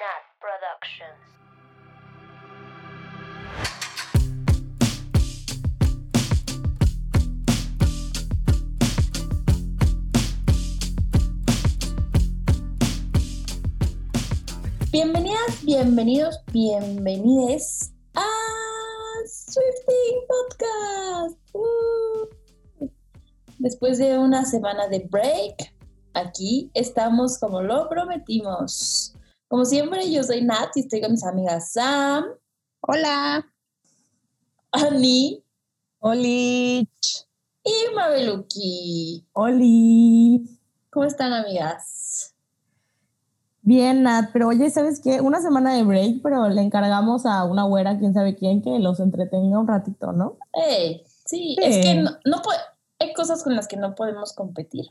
Nat Productions. Bienvenidas, bienvenidos, bienvenides a Swifting Podcast. Uh. Después de una semana de break, aquí estamos como lo prometimos. Como siempre, yo soy Nat y estoy con mis amigas Sam, Hola. Ani Olich. y Mabeluki. Oli. ¿Cómo están, amigas? Bien, Nat, pero oye, ¿sabes qué? Una semana de break, pero le encargamos a una güera, quién sabe quién, que los entretenga un ratito, ¿no? Hey, sí, Sí. es que no, no hay cosas con las que no podemos competir.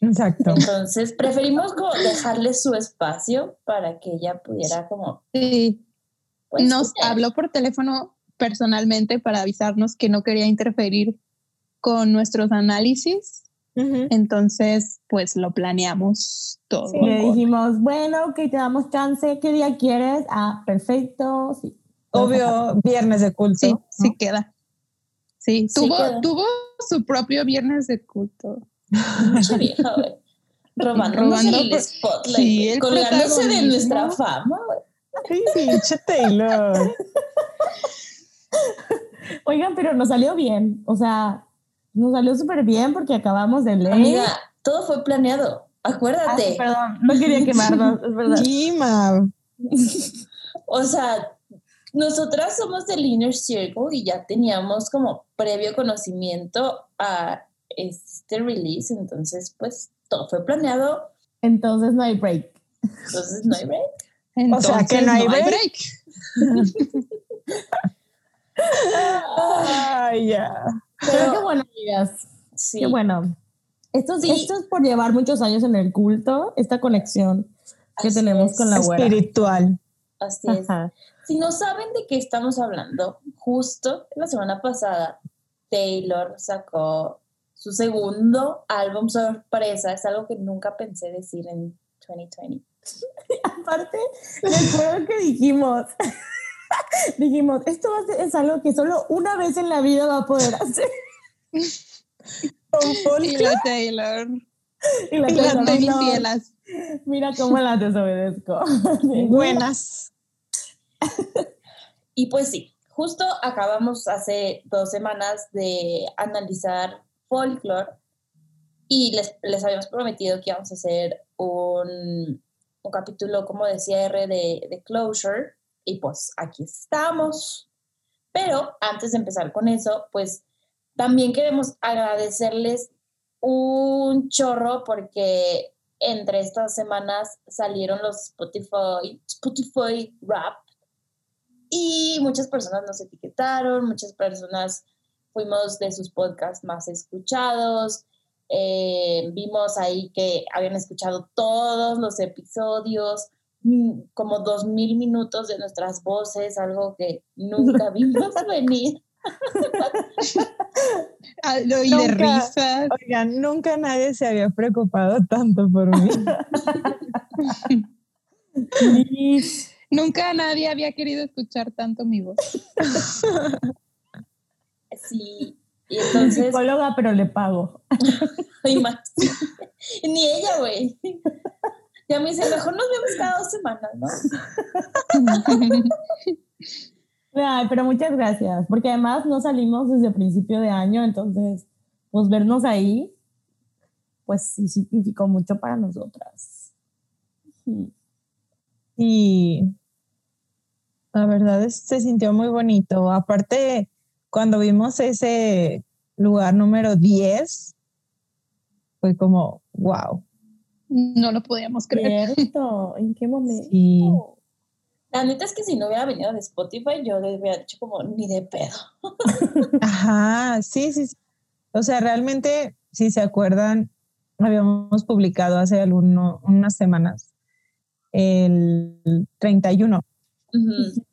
Exacto. Entonces, preferimos como dejarle su espacio para que ella pudiera como... Sí, pues, nos habló por teléfono personalmente para avisarnos que no quería interferir con nuestros análisis. Entonces, pues lo planeamos todo. Le dijimos, bueno, que te damos chance, ¿qué día quieres? Ah, perfecto, sí. Obvio, viernes de culto. Sí, ¿no? sí queda. Sí, Sí tuvo, queda. tuvo su propio viernes de culto. Mucha vieja, güey. Robándonos Robando el por- spotlight, sí, el colgándose de nuestra fama, güey. Ay, pinche Taylor. Oigan, pero nos salió bien, o sea, nos salió súper bien porque acabamos de leer. Amiga, todo fue planeado. Ah, Acuérdate. perdón, no quería quemarnos, es verdad. O sea, nosotras somos del Inner Circle y ya teníamos como previo conocimiento a este release, entonces pues todo fue planeado, Entonces no hay break. entonces no hay break. O sea, que no hay break. Ay, ya. Pero Pero qué bueno, amigas. sí, Qué bueno. Esto, es- Sí. esto es por llevar muchos años en el culto, esta conexión que así tenemos es, con la güera. Espiritual. Así es. Ajá. Si no saben de qué estamos hablando, justo la semana pasada Taylor sacó su segundo álbum sorpresa. Es algo que nunca pensé decir en 2020. Aparte, me acuerdo que dijimos, dijimos, esto es algo que solo una vez en la vida va a poder hacer. Con Y folclore. la Taylor. Y la Y la Taylor. Fielas. Mira cómo la desobedezco. Buenas. Y pues sí, justo acabamos hace dos semanas de analizar folklore y les, les habíamos prometido que íbamos a hacer un, un capítulo como de cierre de, de closure y pues aquí estamos. Pero antes de empezar con eso, pues también queremos agradecerles un chorro porque entre estas semanas salieron los Spotify, Spotify Rap y muchas personas nos etiquetaron, muchas personas fuimos de sus podcasts más escuchados. eh, vimos ahí que habían escuchado todos los episodios, mm, como dos mil minutos de nuestras voces, algo que nunca vimos venir. Ah, Y de Nunca. risas. Oigan, nunca nadie se había preocupado tanto por mí. Y Nunca nadie había querido escuchar tanto mi voz. Sí, y entonces, psicóloga, pero le pago. ay, más. ni ella, güey. Ya me dice, mejor nos vemos cada dos semanas, ¿no? Ay, pero muchas gracias, porque además no salimos desde principio de año, entonces, pues vernos ahí, pues sí significó mucho para nosotras. Sí. Y la verdad es, se sintió muy bonito. Aparte, cuando vimos ese lugar número 10, fue como, wow. No lo podíamos creer. Cierto, ¿en qué momento? La neta es que si no hubiera venido de Spotify, yo le hubiera dicho como ni de pedo. Ajá, sí, sí, sí. O sea, realmente, si se acuerdan, habíamos publicado hace alguno, unas semanas el 31. Ujú.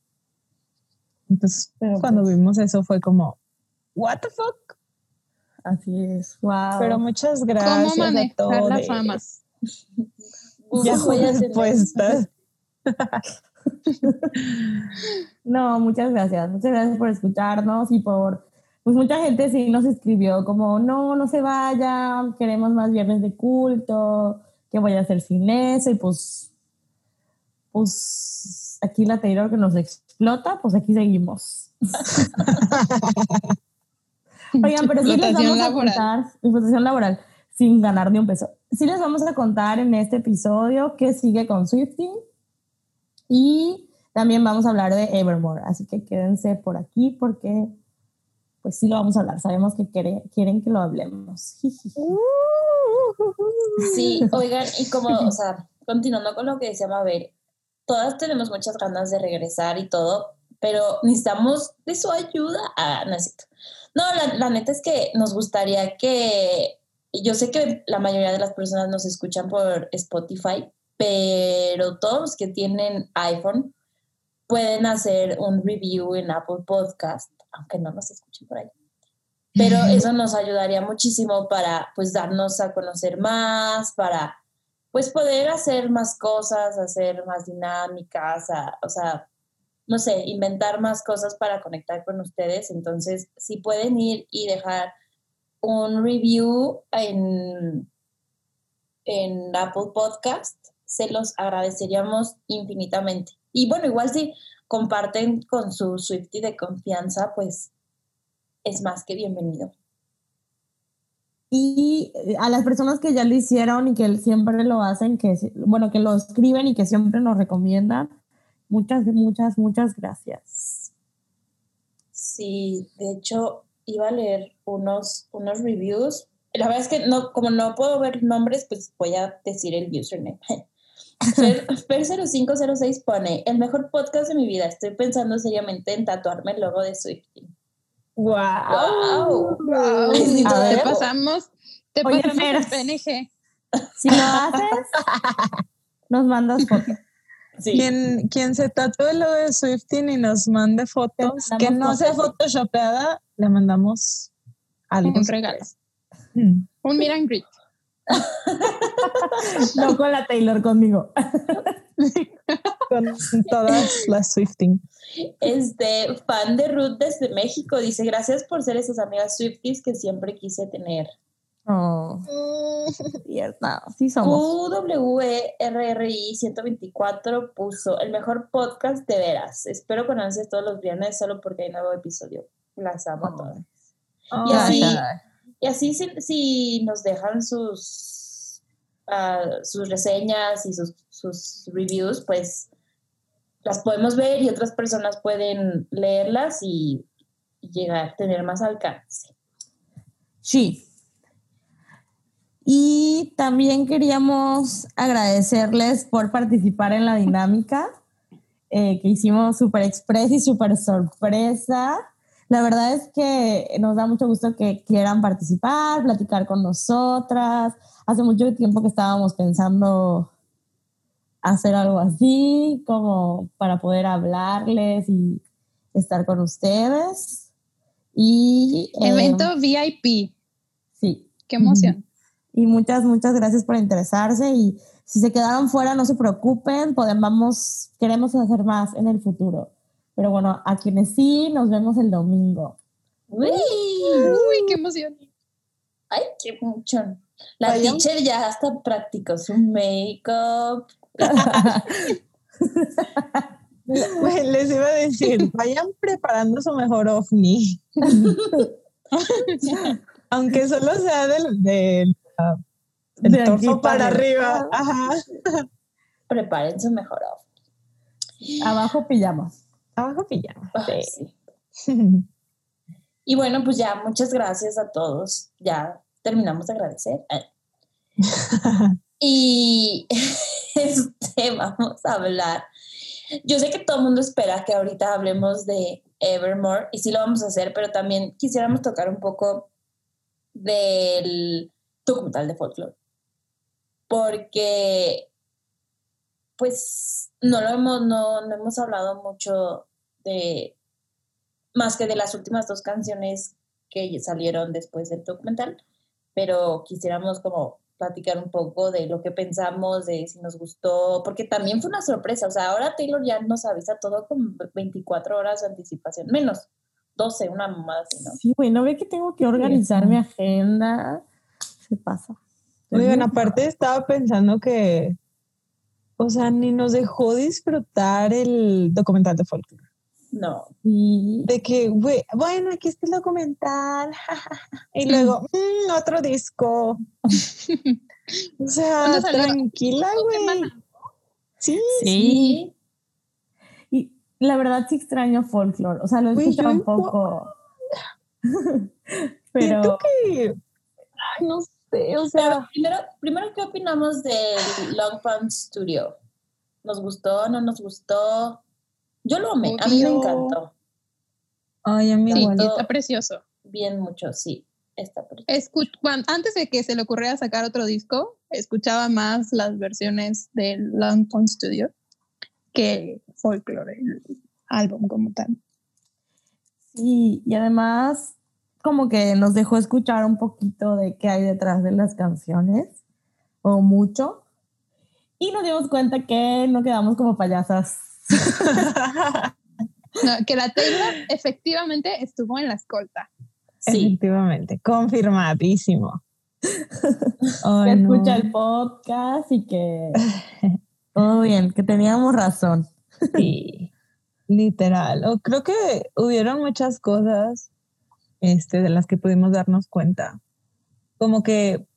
Entonces, Pero cuando pues- vimos eso fue como, what the fuck? Así es, wow. Pero muchas gracias ¿Cómo manejar a todos. la fama? Ya voy a tener- puestas. no, muchas gracias. Muchas gracias por escucharnos y por, pues mucha gente sí nos escribió como, no, no se vayan, queremos más viernes de culto, ¿qué voy a hacer sin eso? Y pues, pues aquí la Taylor que nos explota, pues aquí seguimos. Oigan, pero sí les vamos a contar, explotación laboral, sin ganar ni un peso. Sí les vamos a contar en este episodio qué sigue con Swifting y también vamos a hablar de Evermore, así que quédense por aquí porque pues sí lo vamos a hablar, sabemos que quieren que lo hablemos. Sí, oigan, y como, o sea, continuando con lo que decía Mabel, todas tenemos muchas ganas de regresar y todo, pero necesitamos de su ayuda. Ah, no No, la, la neta es que nos gustaría que, yo sé que la mayoría de las personas nos escuchan por Spotify, pero todos los que tienen iPhone pueden hacer un review en Apple Podcast, aunque no nos escuchen por ahí. Pero eso nos ayudaría muchísimo para pues darnos a conocer más, para pues poder hacer más cosas, hacer más dinámicas, o sea, no sé, inventar más cosas para conectar con ustedes. Entonces, si pueden ir y dejar un review en, en Apple Podcast, se los agradeceríamos infinitamente. Y bueno, igual si comparten con su Swifty de confianza, pues es más que bienvenido. Y eh, a las personas que ya lo hicieron y que siempre lo hacen, que bueno, que lo escriben y que siempre nos recomiendan, muchas, muchas, muchas gracias. Sí, de hecho, iba a leer unos, unos reviews. La verdad es que no, como no puedo ver nombres, pues voy a decir el username. Fer0506 pone, el mejor podcast de mi vida. Estoy pensando seriamente en tatuarme el logo de Swifting. Wow. wow. Te pasamos, te pasamos el PNG. Si lo haces, nos mandas fotos. Quien, quien se tatúe lo de Swifting y nos mande fotos, que no sea photoshopeada, le mandamos algo. Un regalo. Mm. Un meet and greet. No con la Taylor, conmigo. con todas las Swifting. Este fan de Ruth desde México dice: Gracias por ser esas amigas Swifties que siempre quise tener. Oh, cierta. Sí somos. QWRRI 124 puso el mejor podcast de veras. Espero con ansias todos los viernes solo porque hay nuevo episodio. Las amo a todas. y así, y así si, nos dejan sus, uh, sus reseñas y sus, reviews, pues las podemos ver y otras personas pueden leerlas y llegar a tener más alcance. Sí, y también queríamos agradecerles por participar en la dinámica eh, que hicimos súper express y súper sorpresa. La verdad es que nos da mucho gusto que quieran participar, platicar con nosotras. Hace mucho tiempo que estábamos pensando hacer algo así, como para poder hablarles y estar con ustedes. Y, Evento eh, VIP. Sí. Qué emoción. Y muchas, muchas gracias por interesarse. Y si se quedaron fuera, no se preocupen, podemos, queremos hacer más en el futuro. Pero bueno, a quienes sí, nos vemos el domingo. ¡Uy! ¡Uy, qué emoción! ¡Ay, qué mucho! La teacher ya hasta practicó su make-up. Les iba a decir, vayan preparando su mejor ovni. Aunque solo sea del, del el torso para, arriba. Ajá. Preparen su mejor Abajo pillamos. Abajo pillamos. y bueno, pues ya, muchas gracias a todos. Ya terminamos de agradecer. y este, vamos a hablar. Yo sé que todo el mundo espera que ahorita hablemos de Evermore y sí lo vamos a hacer, pero también quisiéramos tocar un poco del documental de folklore. Porque, pues, no lo hemos, no, no hemos hablado mucho de, más que de las últimas dos canciones que salieron después del documental, pero quisiéramos como platicar un poco de lo que pensamos, de si nos gustó, porque también fue una sorpresa. O sea, ahora Taylor ya nos avisa todo con 24 horas de anticipación, menos 12, una más, ¿no? Sí, güey, no ve que tengo que organizar mi agenda. Se pasa. Oigan, aparte estaba pensando que, o sea, ni nos dejó disfrutar el documental de folklore. No. De que, güey, bueno, aquí está el documental. y luego, mm, otro disco. o sea, tranquila, güey. Sí, sí. Y la verdad sí extraño folklore. O sea, lo he escuchado un poco. Pero. que. Ay, no sé, o sea. primero, primero, ¿qué opinamos del Long Pond Studio? ¿Nos gustó? ¿No nos gustó? Yo lo amé, a mí me encantó. Ay, a mí sí, está precioso. Bien mucho, sí. Está precioso. antes de que se le ocurriera sacar otro disco, escuchaba más las versiones del Long Pond Studio que Folklore, el álbum como tal. Sí, y además como que nos dejó escuchar un poquito de qué hay detrás de las canciones, o mucho, y nos dimos cuenta que no quedamos como payasas que la Taylor efectivamente estuvo en la escolta. Efectivamente, confirmadísimo. que escucha el podcast y que todo bien, que teníamos razón. Sí, literal. O creo que hubieron muchas cosas este, de las que pudimos darnos cuenta. Como que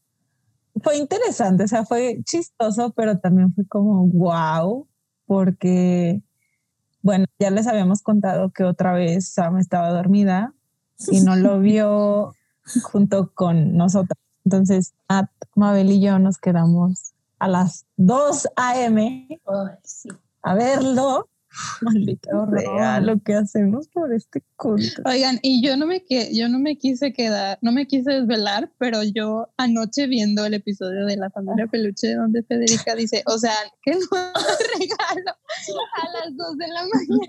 fue interesante, o sea, fue chistoso, pero también fue como wow, porque, bueno, ya les habíamos contado que otra vez Sam estaba dormida y no lo vio junto con nosotros. Entonces, Mabel y yo nos quedamos a las 2 a.m. a verlo Maldita sea lo que hacemos por este culto. Oigan, y yo no me yo no me quise quedar, no me quise desvelar, pero yo anoche viendo el episodio de la familia peluche donde Federica dice, o sea, que no regalo a las 2 de la mañana.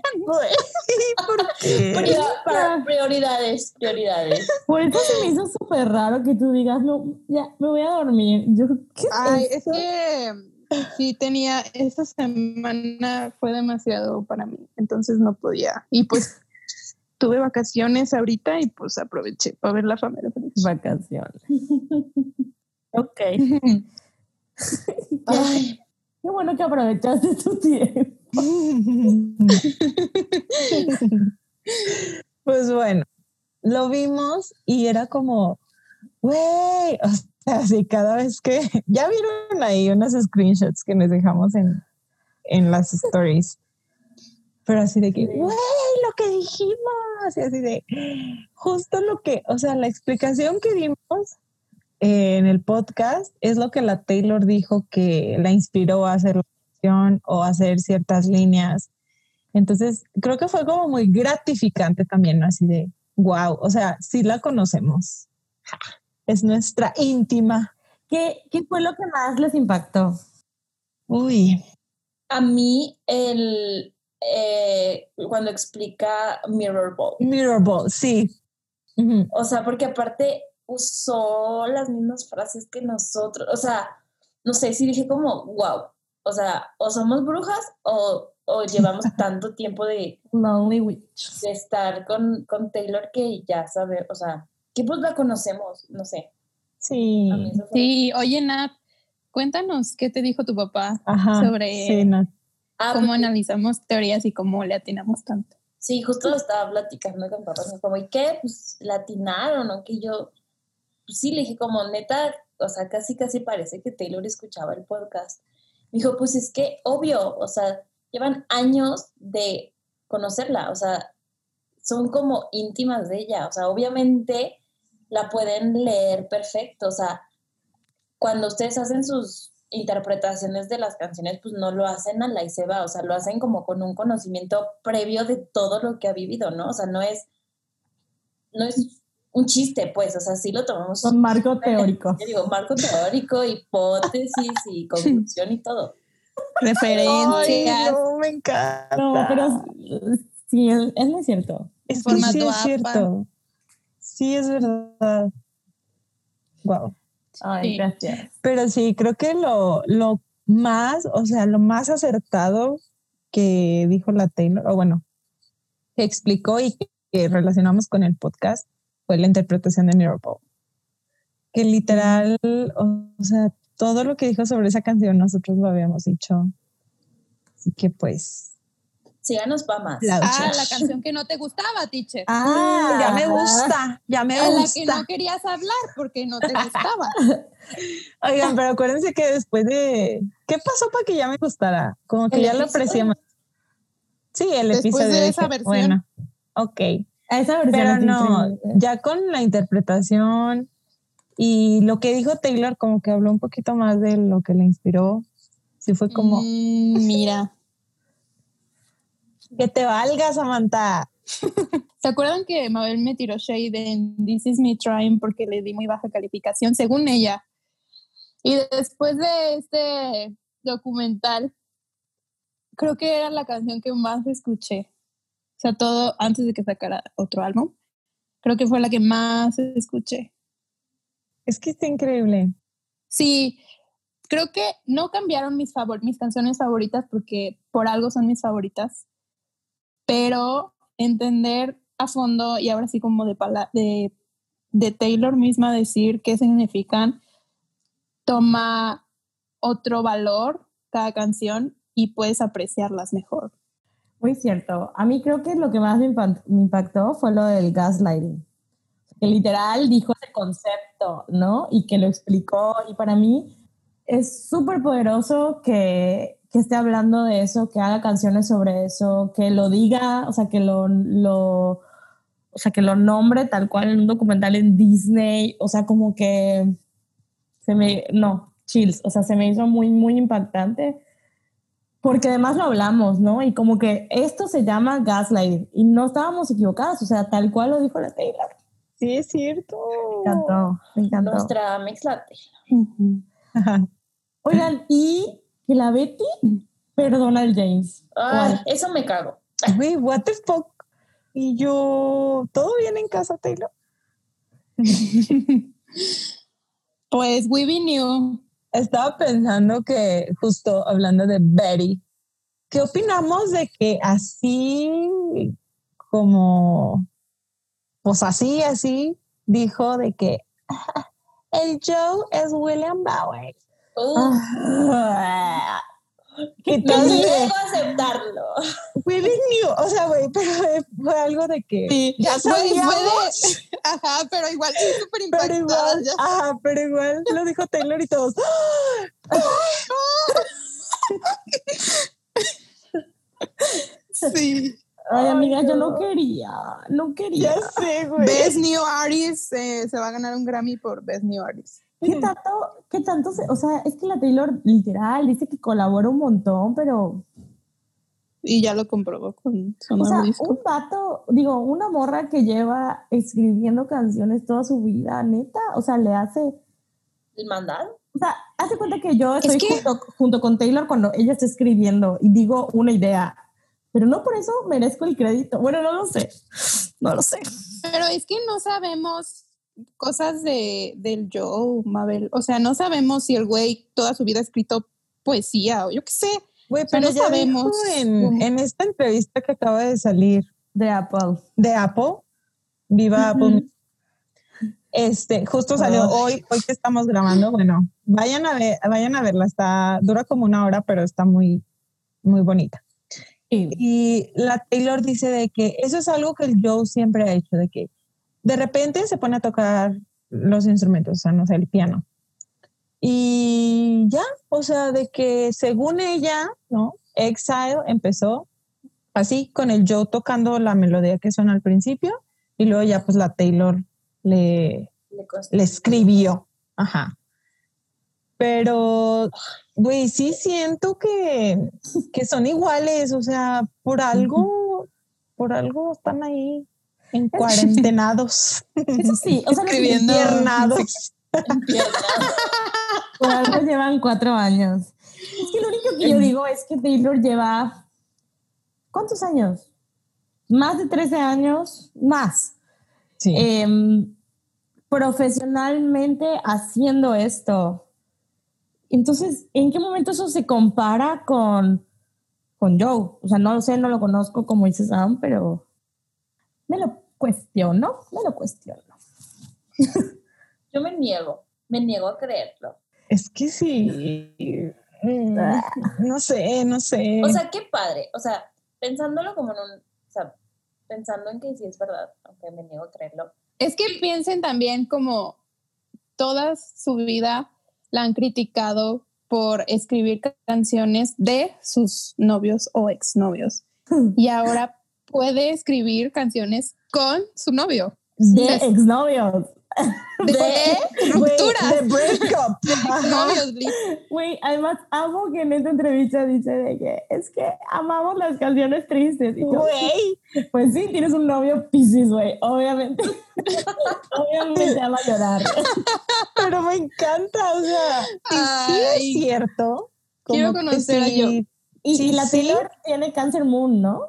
¿Por prioridades, prioridades. Por eso se me hizo súper raro que tú digas, no, ya, me voy a dormir. Yo, ¿qué Ay, es que sí tenía, esta semana fue demasiado para mí, entonces no podía. Y pues tuve vacaciones ahorita y pues aproveché para ver la familia Vacaciones. ok. qué bueno que aprovechaste tu tiempo. pues bueno, lo vimos y era como, güey, Así cada vez que ya vieron ahí unos screenshots que nos dejamos en, en las stories. Pero así de que, güey, lo que dijimos, y así de, justo lo que, o sea, la explicación que dimos en el podcast es lo que la Taylor dijo que la inspiró a hacer la canción o a hacer ciertas líneas. Entonces, creo que fue como muy gratificante también, así de, wow, o sea, sí la conocemos es nuestra íntima. ¿Qué, ¿Qué fue lo que más les impactó? Uy. A mí, el, eh, cuando explica Mirror Ball. Mirror Ball, sí. O sea, porque aparte usó las mismas frases que nosotros. O sea, no sé si dije como, wow. O sea, o somos brujas o, o llevamos tanto tiempo de, Lonely Witch. de estar con, con Taylor que ya sabe, o sea, que pues la conocemos, no sé. Sí. Sí, oye Nat, cuéntanos qué te dijo tu papá sobre ah, cómo analizamos teorías y cómo le atinamos tanto. Sí, justo lo estaba platicando con papá, como, ¿y qué? Pues la atinaron, ¿no? Que yo, pues sí, le dije como, neta, o sea, casi, casi parece que Taylor escuchaba el podcast. Me dijo, pues es que, obvio, o sea, llevan años de conocerla, o sea, son como íntimas de ella, o sea, obviamente la pueden leer perfecto. O sea, cuando ustedes hacen sus interpretaciones de las canciones, pues no lo hacen a la y se va, o sea, lo hacen como con un conocimiento previo de todo lo que ha vivido, ¿no? O sea, no es, no es un chiste, pues, o sea, sí lo tomamos. Con marco teórico. Yo digo, marco teórico, hipótesis y conclusión y todo. Referencias. no, me encanta. No, pero sí, es, muy cierto. Es que sí es cierto. Sí, es verdad. Wow. Ay, Sí. gracias. Pero sí, creo que lo, lo más, o sea, lo más acertado que dijo la Taylor, o bueno, que explicó y que, relacionamos con el podcast fue la interpretación de Mirrorball. Que literal, o, o sea, todo lo que dijo sobre esa canción nosotros lo habíamos dicho. Así que pues, Síganos para más. La- Ah, la canción que no te gustaba, teacher. ah, ya me gusta, ya me A la que gusta. no querías hablar porque no te gustaba. Oigan, pero acuérdense que después de, ¿qué pasó para que ya me gustara? Como que ¿El ya lo aprecié más. Sí, el Después episodio. de esa dije, versión. Bueno, ok. A esa versión Pero no, ya con la interpretación y lo que dijo Taylor, como que habló un poquito más de lo que le inspiró. Sí fue como, Mm, mira. Que te valga, Samantha. ¿Se acuerdan que Mabel me tiró shade en This Is Me Trying porque le di muy baja calificación, según ella? Y después de este documental, creo que era la canción que más escuché. O sea, todo antes de que sacara otro álbum. Creo que fue la que más escuché. Es que está increíble. Sí, creo que no cambiaron mis, favor mis canciones favoritas porque por algo son mis favoritas, pero entender a fondo y ahora sí como de, de, de Taylor misma decir qué significan, toma otro valor cada canción y puedes apreciarlas mejor. Muy cierto. A mí creo que lo que más me impactó fue lo del gaslighting. Que literal dijo ese concepto, ¿no? Y que lo explicó. Y para mí es súper poderoso que, que esté hablando de eso, que haga canciones sobre eso, que lo diga, o sea, que lo, lo, o sea, que lo nombre tal cual en un documental en Disney. O sea, como que se me, no, chills. O sea, se me hizo muy, muy impactante porque además lo hablamos, ¿no? Y como que esto se llama gaslighting y no estábamos equivocados, o sea, tal cual lo dijo la Taylor. Sí, es cierto. Me encantó, me encantó. Nuestra mix latte. Ajá. Oigan, y que la Betty perdona al James. Ay, ¿Cuál? eso me cago. Güey, what the fuck. Y yo, ¿todo bien en casa, Taylor? Pues We Be New. Estaba pensando que, justo hablando de Betty, ¿qué opinamos de que así como, pues así, así, dijo de que el Joe es William Bauer? Uh, Ah, a aceptarlo. we didn't knew, o sea, güey, pero fue algo de que Sí, ya de- sabíamos, Ajá, pero igual sí, súper pero igual, ya. ajá, pero igual lo dijo Taylor y todos, Sí. Ay, Ay, amiga, yo no. no quería, no quería. ya sé, güey. Best New Artist eh, se va a ganar un Grammy por Best New Artist. ¿Qué tanto, qué tanto se, o sea, es que la Taylor literal dice que colabora un montón, pero, Y ya lo comprobó con su o sea, disco. un vato, digo, una morra que lleva escribiendo canciones toda su vida, neta, o sea, le hace, ¿El mandado? O sea, hace cuenta que yo Es estoy que- junto, junto con Taylor cuando ella está escribiendo y digo una idea, pero no por eso merezco el crédito. Bueno, no lo sé, no lo sé. Pero es que no sabemos cosas de, del Joe, Mabel. O sea, no sabemos si el güey toda su vida ha escrito poesía o yo qué sé. Güey, pero no ya sabemos en, en esta entrevista que acaba de salir De Apple. de Apple, viva Apple, este, justo salió hoy, hoy que estamos grabando, bueno, vayan a ver, vayan a verla, está, dura como una hora, pero está muy, muy bonita. Sí. Y la Taylor dice de que eso es algo que el Joe siempre ha hecho, de que de repente se pone a tocar los instrumentos, o sea, no sé, el piano. Y ya, o sea, de que según ella, ¿no? Exile empezó así, con el Joe tocando la melodía que suena al principio, y luego ya pues la Taylor le, Le le escribió. Ajá. Pero, güey, sí siento que, que son iguales, o sea, por algo, por algo están ahí en cuarentenados, Eso sí, o sea, Escribiendo. internados. por algo llevan cuatro años. Es que lo único que yo digo es que Taylor lleva, ¿cuántos años? Más de 13 años, más. Sí. Em, profesionalmente haciendo esto. Entonces, ¿en qué momento eso se compara con, con Joe? O sea, no lo sé, no lo conozco como dice Sam, pero me lo cuestiono, me lo cuestiono. Yo me niego, me niego a creerlo. Es que sí. Mm, No sé, no sé. O sea, qué padre. O sea, pensándolo como en un. O sea, pensando en que sí es verdad, aunque me niego a creerlo. Es que piensen también como toda su vida la han criticado por escribir canciones de sus novios o exnovios. Y ahora puede escribir canciones con su novio. De exnovios. de rupturas. de breakup. Novios. Güey, además amo que en esta entrevista dice de que es que amamos las canciones tristes. Yo, Güey, pues sí, tienes un novio Pisces, güey, obviamente. obviamente ama llorar. pero me encanta, o sea, sí es cierto. Quiero conocer a Joe. Y, Sí, y la sí. Taylor tiene cáncer moon, ¿no?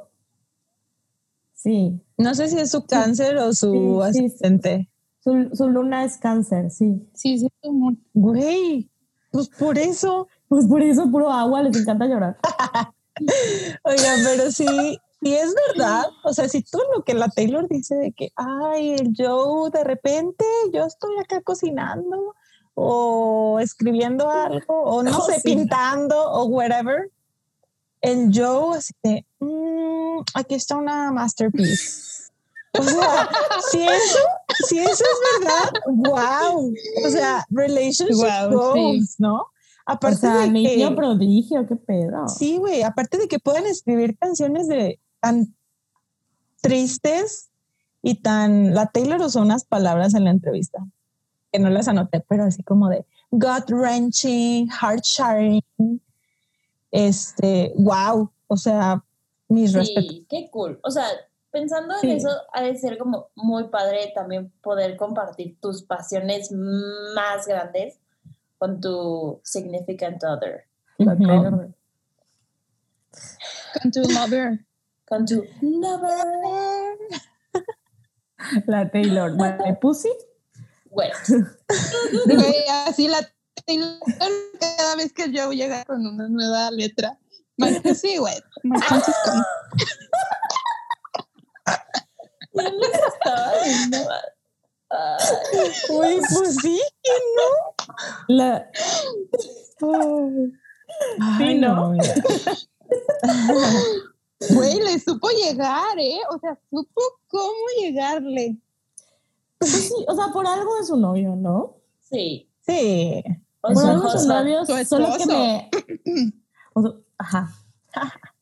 Sí. No sé si es su cáncer o su Sí, sí, sí. asistente. Su, su luna es cáncer, sí. Sí, sí, como- Güey, pues por eso. Pues por eso puro agua, les encanta llorar. Oiga, pero sí, sí es verdad. O sea, si tú lo que la Taylor dice de que, ay, el Joe, de repente yo estoy acá cocinando o escribiendo algo o no sé, pintando o whatever. El Joe así de, "Mm, aquí está una masterpiece. O sea, si eso, si eso es verdad, wow. O sea, relationship Guau, goals, sí. ¿no? O Aparte sea, de niño que, prodigio, qué pedo. Sí, güey, aparte de que puedan escribir canciones de tan tristes y tan la Taylor usó unas palabras en la entrevista que no las anoté, pero así como de gut wrenching, heart shattering. Este, wow, o sea, mis respetos. Sí, qué cool. O sea, pensando en eso, ha de ser como muy padre también poder compartir tus pasiones más grandes con tu significant other, con tu lover. con tu lover. La Taylor. ¿My pussy? Bueno, así la Taylor cada vez que Joe llega con una nueva letra. Más que sí, güey. Más chances con- Güey, pues sí, La... Ay, ¿no? Güey, le supo llegar, ¿eh? O sea, supo cómo llegarle. Pues sí, o sea, por algo de su novio, ¿no? sí. Sí. O Por sea, algo de su husband. novio, su solo que me... o sea, ajá.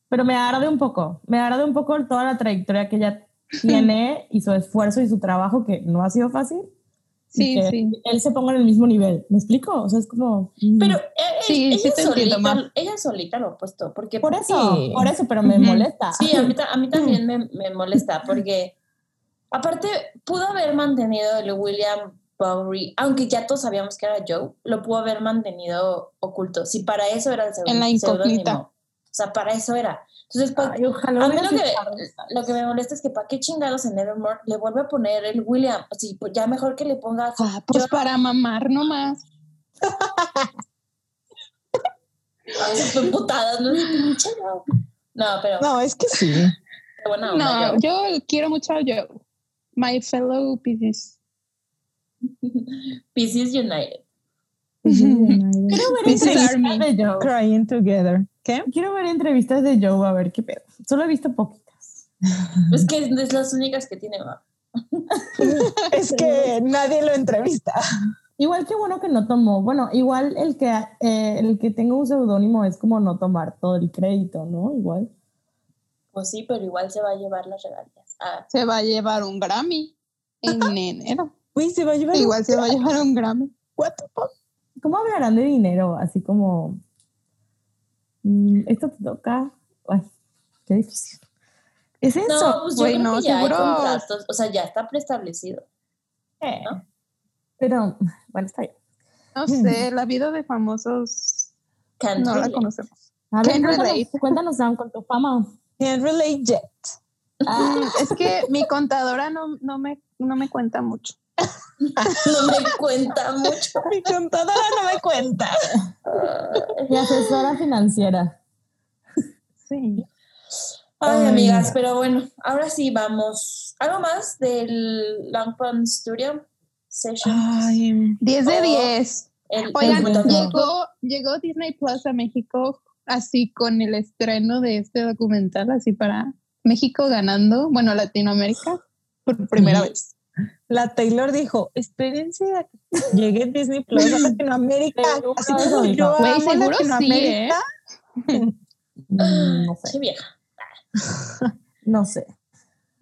Pero me arde un poco. Me arde un poco toda la trayectoria que ella tiene y su esfuerzo y su trabajo, que no ha sido fácil. Sí, que sí. Él se ponga en el mismo nivel. ¿Me explico? O sea, es como... mm. Pero eh, Sí, ella, sí te entiendo, solita, Mar. ella solita lo ha puesto, porque Por eso, Sí. por eso, pero me Ujú. molesta. Sí, a mí, a mí también me, me molesta porque aparte pudo haber mantenido el William Bowery, aunque ya todos sabíamos que era Joe, lo pudo haber mantenido oculto. Si para eso era el En la seudónimo. incógnita. O sea, para eso era. Entonces, pa- Ay, ojalá a mí lo que, me molesta es que para qué chingados en Evermore le vuelve a poner el William. O sea, pues ya mejor que le pongas Ah, pues Yo- para mamar nomás. Ay, putadas, no. No, pero No, es que sí. qué buena onda, No, Joe. yo quiero mucho a Joe. My fellow Pisces. Pisces United. Quiero ver entrevistas de Joe. Crying together. ¿Qué? Quiero ver entrevistas de Joe a ver qué pedo. Solo he visto poquitas. Es que es las únicas que tiene, ¿va? Es que nadie lo entrevista. Igual que bueno que no tomó. Bueno, igual el que eh, el que tenga un seudónimo es como no tomar todo el crédito, ¿no? Igual. Pues sí, pero igual se va a llevar las regalías. Ah, Se va a llevar un Grammy en enero. Uy, se va a llevar. Igual se va a llevar un Grammy. What the fuck? ¿Cómo hablarán de dinero? Así como mm, esto te toca. Ay, qué difícil. Es eso. no, pues yo creo no, que ya seguro- hay contratos, o sea, ya está preestablecido. Eh, ¿no? Pero bueno, está bien. No sé, la vida de famosos Can't no la conocemos. A ver, Can't cuéntanos, relate. cuéntanos, Sam, con tu fama. Can't relate yet. Mm, es que mi contadora no, no, me, no me cuenta mucho. No me cuenta mucho. Mi contadora no me cuenta. Mi asesora financiera. Sí. Ay, Ay, amigas, pero bueno, ahora sí vamos. ¿Algo más del Long Pond Studio Session? Ay, 10 de Oh. 10. El- Oigan, el- llegó, llegó Disney Plus a México así con el estreno de este documental, así para México ganando, bueno, Latinoamérica, por primera Sí. vez. La Taylor dijo, espérense a que llegue Disney Plus a Latinoamérica. Así dijo. yo Güey, amo seguro sí, Latinoamérica. Mm, No sé. Qué vieja. No sé.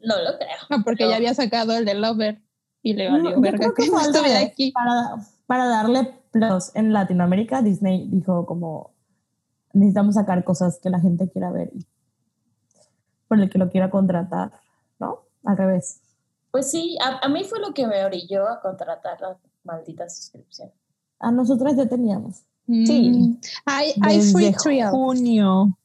No lo creo. No, porque ya había sacado el de Lover y le valió No, verga que no estuviera aquí. Para, para darle plus en Latinoamérica, Disney dijo como necesitamos sacar cosas que la gente quiera ver y por el que lo quiera contratar, ¿no? Al revés. Pues sí, a, a mí fue lo que me orilló a contratar la maldita suscripción. A nosotras ya teníamos. Sí. Hay, free trial. junio.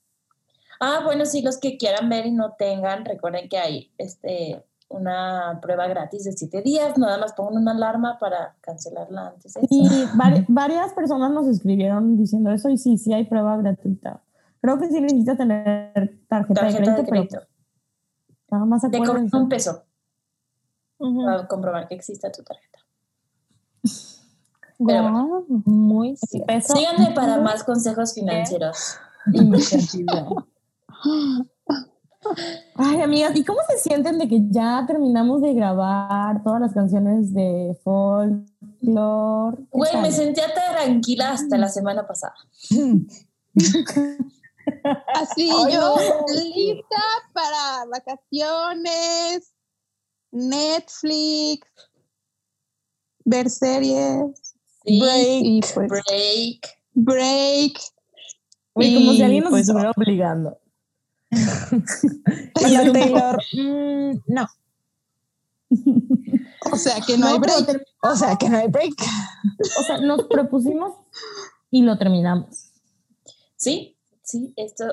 Ah, bueno, sí, los que quieran ver y no tengan, recuerden que hay este una prueba gratis de siete días, nada más pongan una alarma para cancelarla antes. Y vari- varias personas nos escribieron diciendo eso y sí, sí hay prueba gratuita. Creo que sí necesitas tener tarjeta, Tarjeta de crédito, de pero crédito. nada más Te cobran un peso Para comprobar que existe tu tarjeta. Pero bueno. Muy Síganme para más consejos financieros. Ay, amigas, ¿y cómo se sienten de que ya terminamos de grabar todas las canciones de folklore? ¿Qué Güey, me sentía tranquila hasta la semana pasada. Así Ay, yo no. lista para vacaciones, Netflix, ver series, Sí, Break. y pues break. break. Güey, como si y, alguien nos pues, estuviera obligando. Y la Taylor, mm, no. O sea que no, hay break. O sea que no hay break. o sea, nos propusimos y lo terminamos. Sí, sí, esto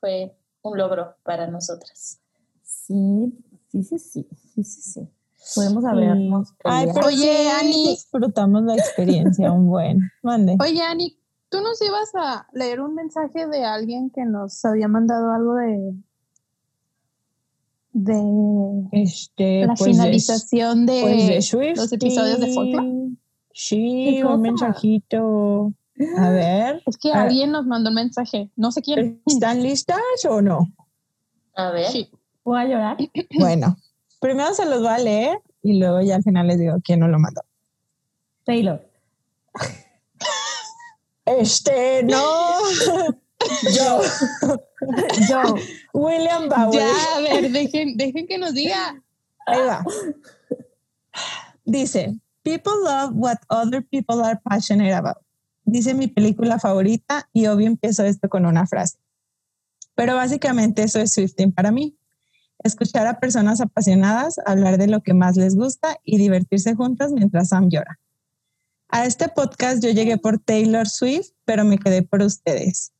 fue un logro para nosotras. Sí, sí, sí, sí, sí, sí, sí. Podemos habernos Ay, pero Oye, sí Ani. disfrutamos la experiencia un buen. Mande. Oye, Ani, ¿tú nos ibas a leer un mensaje de alguien que nos había mandado algo de de Este, la pues, finalización de, pues de Swiftie. los episodios de Folklore? Sí, un mensajito. A ver, Es que alguien nos mandó un mensaje, no sé quién. ¿están listas o no? A ver. Sí. ¿Voy a llorar? Bueno, primero se los voy a leer y luego ya al final les digo quién no lo mandó. Taylor. Este, no. Yo, Yo. William Bauer. Ya, a ver, dejen, dejen que nos diga. Ahí va. Dice, people love what other people are passionate about. Dice mi película favorita y obvio empiezo esto con una frase. Pero básicamente eso es Swifting para mí. Escuchar a personas apasionadas hablar de lo que más les gusta y divertirse juntas mientras Sam llora. A este podcast yo llegué por Taylor Swift, pero me quedé por ustedes.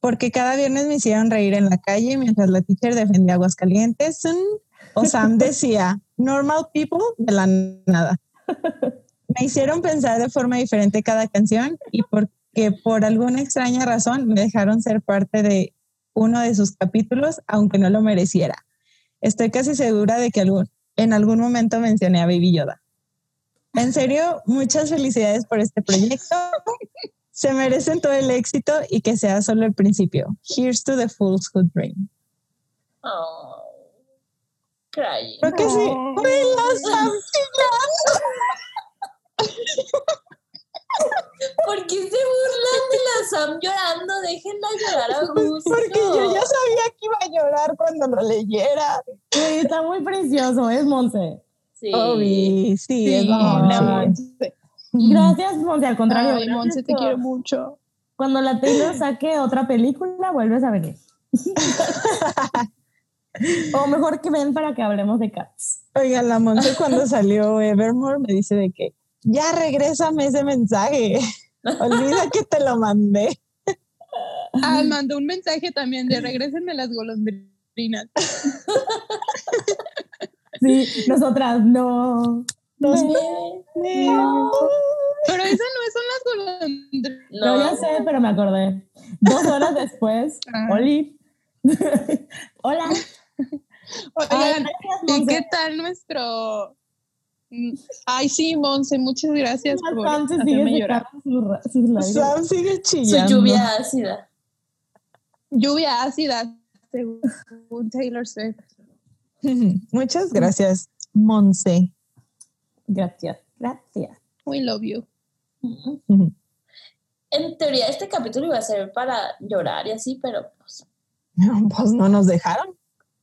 Porque cada viernes me hicieron reír en la calle mientras la teacher defendía Aguascalientes o Sam decía normal people de la nada. Me hicieron pensar de forma diferente cada canción y porque por alguna extraña razón me dejaron ser parte de uno de sus capítulos, aunque no lo mereciera. Estoy casi segura de que algún, en algún momento mencioné a Baby Yoda. En serio, muchas felicidades por este proyecto. Se merecen todo el éxito y que sea solo el principio. Here's to the fools who dream. Oh, crying. Creo que sí. Oh. ¿Por qué se burlan de la Sam llorando? Déjenla llorar a gusto. Porque yo ya sabía que iba a llorar cuando lo leyera. Güey, está muy precioso, es Monse. Sí. Obi, sí, es Sí, sí. Monse. Gracias, Monse, al contrario. Ay, Monse, te quiero mucho. Cuando la Taylor saque otra película, vuelves a venir. o mejor que ven para que hablemos de Cats. Oigan, la Monse cuando salió Evermore me dice de que ya regrésame ese mensaje. Olvida que te lo mandé. Ah, mandó un mensaje también de regresenme las golondrinas. Sí, nosotras no. Nos- Pero esas no son las golondrinas. No, ya sé, pero me acordé. Dos horas después, Ah. Oli. Hola. Ay, Oigan, gracias, ¿y qué tal nuestro...? Mm, Ay, sí, Monse, muchas gracias por Sam se sigue sus, sus lágrimas. Sam sigue Su lluvia ácida. Lluvia ácida, según Taylor Swift. Muchas gracias, Monse. Gracias, gracias. We love you. En teoría, este capítulo iba a ser para llorar y así, pero pues Pues no nos dejaron.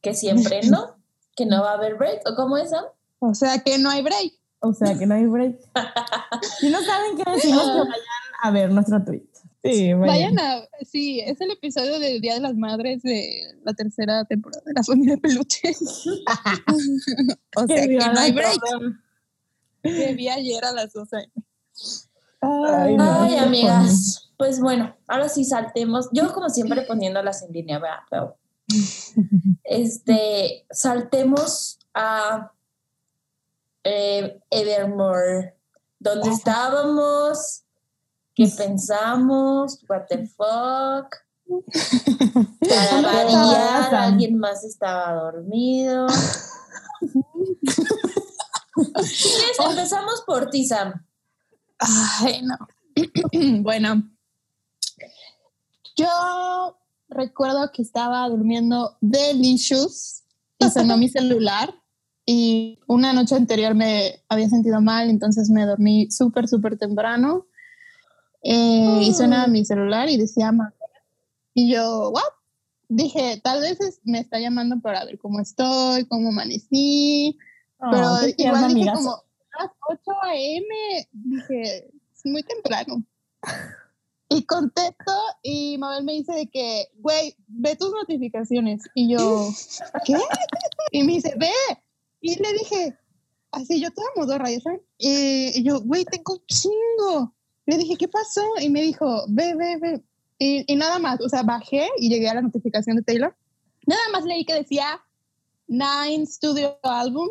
que siempre no, que no va a haber break, ¿o cómo es, Sam? O sea que no hay break. O sea que no hay break. Si no saben qué decimos, que vayan a ver nuestro tweet. Sí, Vayan a. Sí, es el episodio del Día de las Madres de la tercera temporada de la familia Peluche. o sea que no hay break. Que vi ayer a las 12. Ay, no, Ay, amigas, pues bueno, ahora sí saltemos. Yo como siempre poniéndolas en línea, ¿verdad? Pero, este, saltemos a eh, Evermore. ¿Dónde estábamos? ¿Qué pensamos? What the fuck? Para ¿Cómo variar, alguien más estaba dormido. Quieres, empezamos por ti, Sam. Ay, no. bueno, yo recuerdo que estaba durmiendo delicious y sonó mi celular y una noche anterior me había sentido mal, entonces me dormí súper, súper temprano eh, y suena mi celular y decía, "Ma". y yo, ¿what? Dije, tal vez es- me está llamando para ver cómo estoy, cómo amanecí, pero Oh, tierna, igual dije amigas. como a las 8 a.m. Dije, es muy temprano. Y contesto y Mabel me dice de que, güey, ve tus notificaciones. Y yo, ¿qué? Y me dice, ve. Y le dije, así yo toda modorra, ¿ya saben? Y yo, güey, tengo un chingo. Le dije, ¿qué pasó? Y me dijo, ve, ve, ve. Y, y nada más, o sea, bajé y llegué a la notificación de Taylor. Nada más leí que decía Nine Studio Album.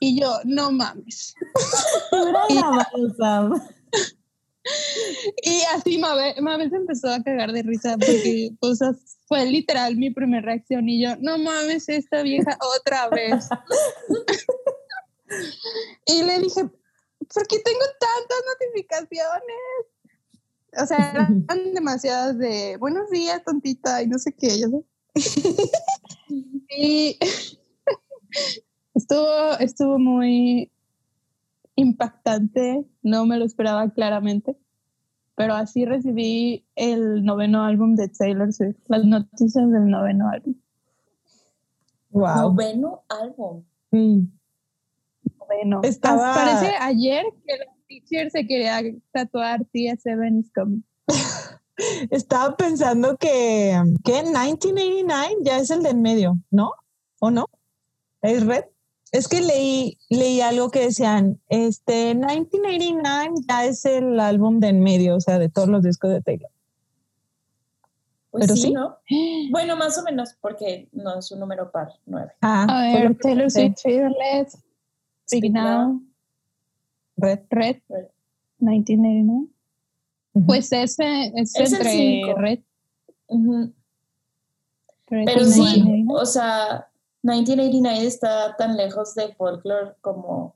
Y yo, no mames. Sam. Y así Mabel, Mabel se empezó a cagar de risa porque pues, as- fue literal mi primera reacción y yo, no mames, esta vieja otra vez. y le dije, ¿por qué tengo tantas notificaciones? O sea, eran demasiadas de buenos días, tontita, y no sé qué. ya sabes. y estuvo, estuvo muy impactante, no me lo esperaba claramente, pero así recibí el noveno álbum de Taylor Swift, las noticias del noveno álbum. Wow. Noveno álbum. Sí. Noveno. Estaba- Parece ayer que la teacher se quería tatuar TS7 is coming. Estaba pensando que, que 1989 ya es el de en medio, ¿no? ¿O no? ¿Es red? Es que leí, leí algo que decían, este 1989 ya es el álbum de en medio, o sea, de todos los discos de Taylor. Pues Pero sí, sí. ¿no? Bueno, más o menos, porque no es un número par, nueve. Ah, A ver, Taylor. Swift, Fearless, Speak Now, Red. Red, Red. 1989. Ujú. Pues ese es, Es el entre cinco. Red, Ujú. Red Pero sí, 1989. o sea, 1989 está tan lejos de folklore como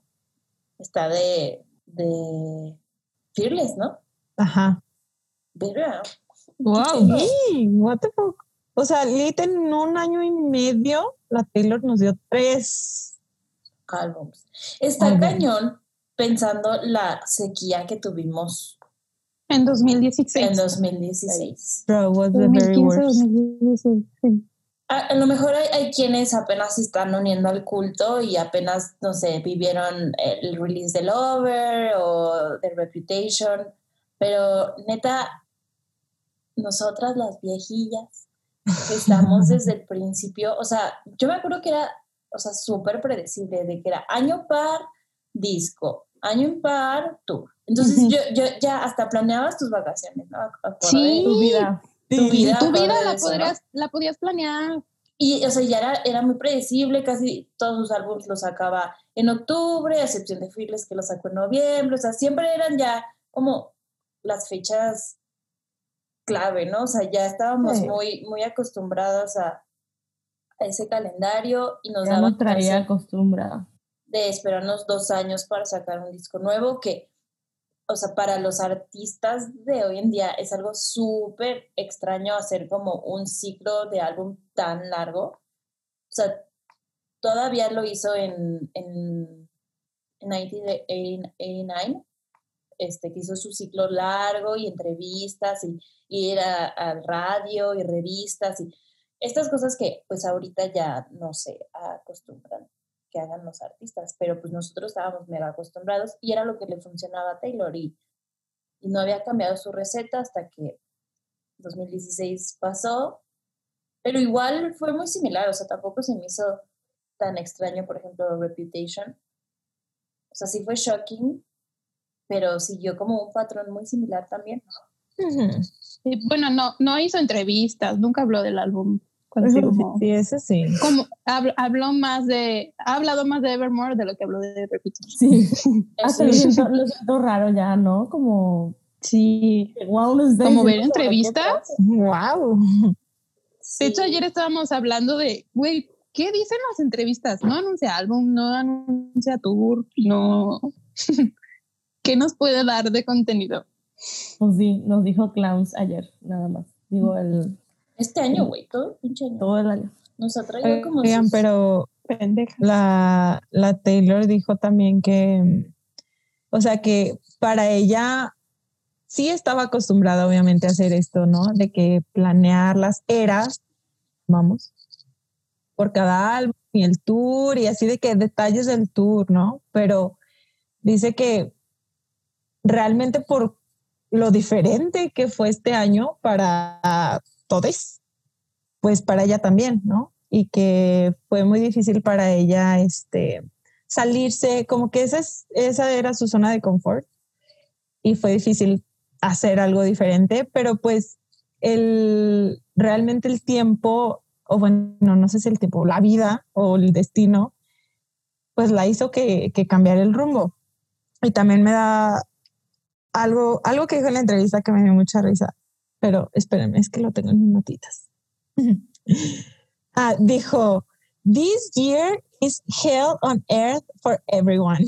está de, de Fearless, ¿no? Ajá. Verga. Wow. Sí, what the fuck. O sea, lit en un año y medio, la Taylor nos dio tres. álbums. Está Álbum. cañón pensando la sequía que tuvimos En 2016. en 2016. Bro, was the very 2015, worst. 2016. A, a lo mejor hay, hay quienes apenas se están uniendo al culto y apenas, no sé, vivieron el release de Lover o de Reputation, pero neta, nosotras las viejillas que estamos desde el principio, o sea, yo me acuerdo que era, o sea, súper predecible, de que era año par, disco, año impar, tour. Entonces yo, yo ya hasta planeabas tus vacaciones, ¿no? Sí. Tu vida. Tu vida. Tu vida la eso, ¿no? podrías, la podías planear. y, o sea, ya era, era muy predecible, casi todos sus álbumes los sacaba en octubre, a excepción de Fearless que los sacó en noviembre, o sea, siempre eran ya como las fechas clave, ¿no? O sea, ya estábamos Sí. muy, muy acostumbrados a, a ese calendario y nos Ya daba nos traía acostumbrada. de esperarnos dos años para sacar un disco nuevo que, o sea, para los artistas de hoy en día es algo súper extraño hacer como un ciclo de álbum tan largo. O sea, todavía lo hizo en, en, en 1989, este, que hizo su ciclo largo y entrevistas y, ir al radio y revistas y estas cosas que pues ahorita ya no se acostumbran que hagan los artistas, pero pues nosotros estábamos mega acostumbrados y era lo que le funcionaba a Taylor y, no había cambiado su receta hasta que 2016 pasó, pero igual fue muy similar, o sea, tampoco se me hizo tan extraño, por ejemplo, Reputation. O sea, sí fue shocking, pero siguió como un patrón muy similar también. Bueno, no, no hizo entrevistas, nunca habló del álbum. Cuando Sí, sí, como, sí, como habl- habló más de, ha hablado más de Evermore de lo que habló de Reputation. Sí, hasta lo siento, lo siento raro ya, ¿no? Como, Sí. wow, está Como ver entrevistas. Wow. De hecho, ayer estábamos hablando de, güey, ¿qué dicen las entrevistas? No anuncia álbum, no anuncia tour, no. ¿Qué nos puede dar de contenido? Pues sí, nos dijo Clowns ayer, nada más. Digo, el, Este año, güey, todo el pinche año. todo el año. Nos ha traído como Oigan, sus- pero Pendeja. la, la Taylor dijo también que, o sea, que para ella sí estaba acostumbrada obviamente a hacer esto, ¿no? De que planear las eras, vamos, por cada álbum y el tour y así de que detalles del tour, ¿no? Pero dice que realmente por lo diferente que fue este año para todos, pues para ella también, ¿no? Y que fue muy difícil para ella este, salirse, como que esa, es, esa era su zona de confort y fue difícil hacer algo diferente, pero pues el, realmente el tiempo, o bueno, no sé si el tiempo, la vida o el destino, pues la hizo que, que cambiara el rumbo. Y también me da algo, algo que dijo en la entrevista que me dio mucha risa, pero espérenme, es que lo tengo en mis notitas. ah, dijo, This year is hell on earth for everyone.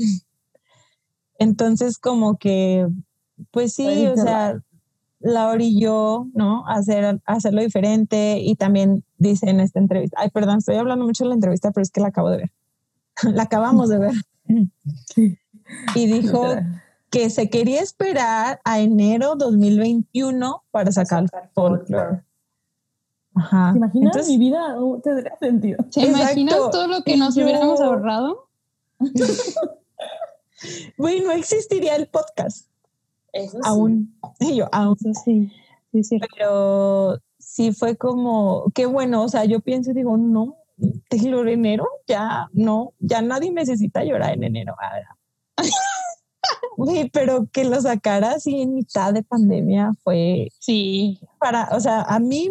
Entonces, como que, pues sí, o sea, la orilló, ¿no? Hacer, hacerlo diferente y también dice en esta entrevista, ay, perdón, estoy hablando mucho de la entrevista, pero es que la acabo de ver. la acabamos de ver. Y dijo que se quería esperar a enero 2021 para sacar, Sacar folklore. Ajá. ¿Te imaginas? Entonces, Mi vida no tendría sentido. ¿Se imaginas Exacto. todo lo que nos yo- hubiéramos ahorrado? güey, no existiría el podcast Eso sí. aún. Yo, aún. Eso sí, sí, sí. Pero sí fue como, qué bueno, o sea, yo pienso y digo, no, Taylor enero, ya no, ya nadie necesita llorar en enero. Güey, pero que lo sacara así en mitad de pandemia fue Sí, para, o sea, a mí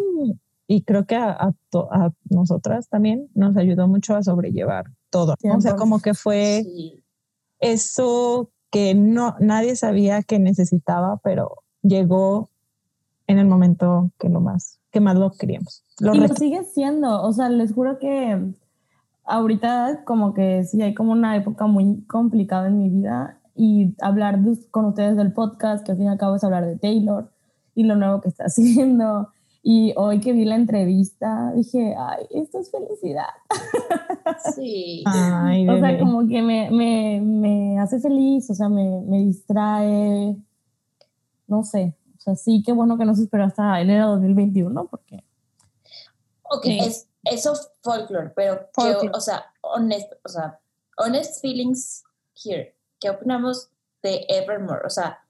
y creo que a, a a nosotras también nos ayudó mucho a sobrellevar todo. O sea, 100%. como que fue Sí. eso que no nadie sabía que necesitaba, pero llegó en el momento que lo más que más lo queríamos. Lo Y lo sigue siendo, o sea, les juro que ahorita como que sí hay como una época muy complicada en mi vida y hablar de- con ustedes del podcast, que al fin y al cabo es hablar de Taylor y lo nuevo que está haciendo. Y hoy que vi la entrevista, dije, ay, esto es felicidad. Sí. Ay, O sea, como que me, me, me hace feliz, o sea, me, me distrae, no sé. O sea, sí, qué bueno que no se esperó hasta enero de 2021, porque Ok, Sí. es, eso folklore, pero que, Folklore. o sea, honest, o sea, honest feelings here. ¿Qué opinamos de Evermore? O sea,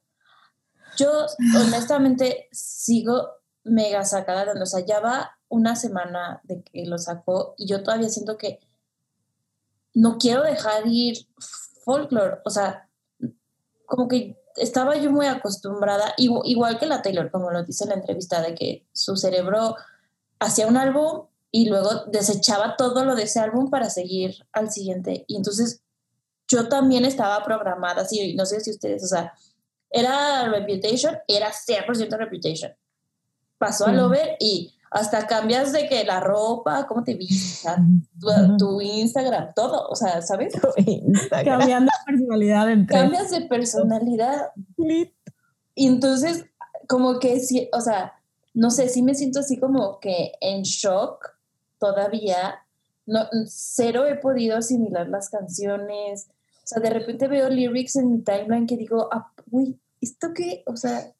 yo honestamente sigo mega sacada de onda. O sea, ya va una semana de que lo sacó y yo todavía siento que no quiero dejar ir folklore. O sea, como que estaba yo muy acostumbrada, igu- igual que la Taylor, como lo dice en la entrevista, de que su cerebro hacía un álbum y luego desechaba todo lo de ese álbum para seguir al siguiente. Y entonces yo también estaba programada así, no sé si ustedes, o sea, era Reputation, era 100% Reputation. Pasó a Lover y hasta cambias de que la ropa, cómo te vistes, tu, tu, Instagram, todo, o sea, ¿sabes? Cambiando de personalidad. Entre. Cambias de personalidad. Y entonces, como que sí, o sea, no sé, sí me siento así como que en shock todavía. No, cero he podido asimilar las canciones. O sea, de repente veo lyrics en mi timeline que digo, ah, uy, ¿esto qué? O sea,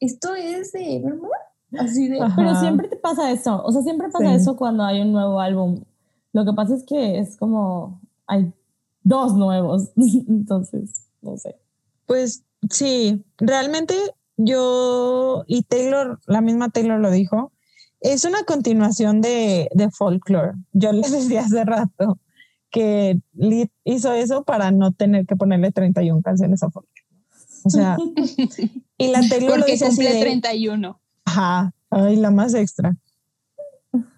¿esto es de Evermore? Así de... Pero siempre te pasa eso, o sea, siempre pasa eso cuando hay un nuevo álbum. Lo que pasa es que es como, hay dos nuevos, entonces, no sé. Pues sí, realmente yo, y Taylor, la misma Taylor lo dijo, es una continuación de, de folklore. Yo les decía hace rato que Lee hizo eso para no tener que ponerle 31 canciones a folklore. O sea, y la Taylor lo dice así de, 31. Ajá, ay, la más extra.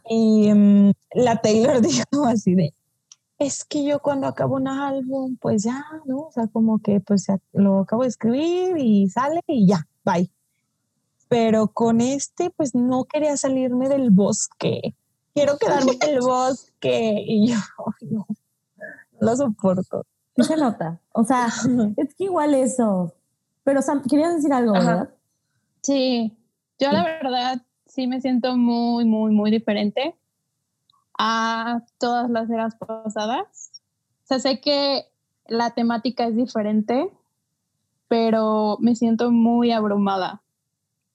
Y um, la Taylor dijo así de, es que yo cuando acabo un álbum, pues ya, ¿no? O sea, como que pues lo acabo de escribir y sale y ya, bye. Pero con este, pues no quería salirme del bosque. Quiero quedarme en el bosque. Y yo, no, lo soporto. Sí se nota. O sea, es que igual eso. Pero Sam, querías decir algo, ¿verdad? Sí, yo la verdad sí me siento muy, muy, muy diferente a todas las eras pasadas. O sea, sé que la temática es diferente, pero me siento muy abrumada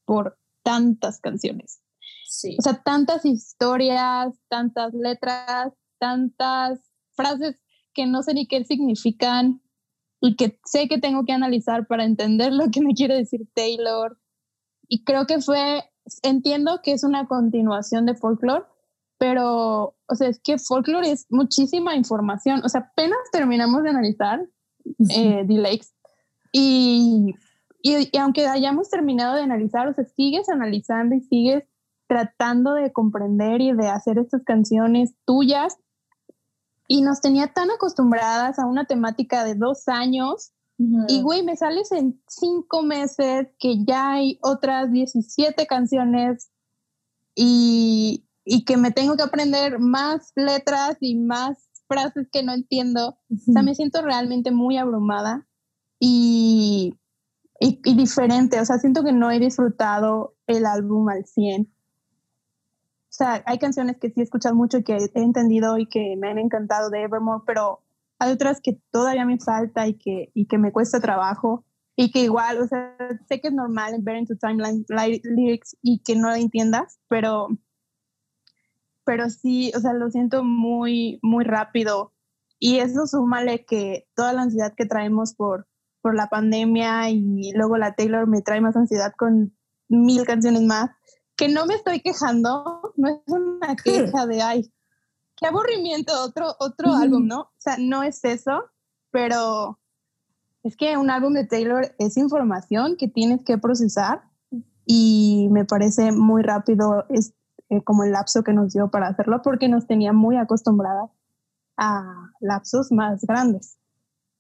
por tantas canciones. Sí. O sea, tantas historias, tantas letras, tantas frases que no sé ni qué significan y que sé que tengo que analizar para entender lo que me quiere decir Taylor. Y creo que fue, entiendo que es una continuación de folklore, pero, o sea, es que folklore es muchísima información. O sea, apenas terminamos de analizar eh, The Lakes y, y, y, aunque hayamos terminado de analizar, o sea, sigues analizando y sigues tratando de comprender y de hacer estas canciones tuyas. Y nos tenía tan acostumbradas a una temática de dos años y, güey, me sales en cinco meses que ya hay otras 17 canciones y, y, que me tengo que aprender más letras y más frases que no entiendo. O sea, me siento realmente muy abrumada y, y, y, diferente. O sea, siento que no he disfrutado el álbum al 100. O sea, hay canciones que sí he escuchado mucho y que he entendido y que me han encantado de Evermore, pero hay otras que todavía me falta y que, y que me cuesta trabajo y que igual, o sea, sé que es normal ver en tu timeline lyrics y que no la entiendas, pero, pero sí, o sea, lo siento muy, muy rápido. Y eso súmale que toda la ansiedad que traemos por, por la pandemia y luego la Taylor me trae más ansiedad con mil canciones más, que no me estoy quejando, no es una queja de, ay, qué aburrimiento, otro, otro álbum, ¿no? O sea, no es eso, pero es que un álbum de Taylor es información que tienes que procesar y me parece muy rápido es, eh, como el lapso que nos dio para hacerlo porque nos tenía muy acostumbradas a lapsos más grandes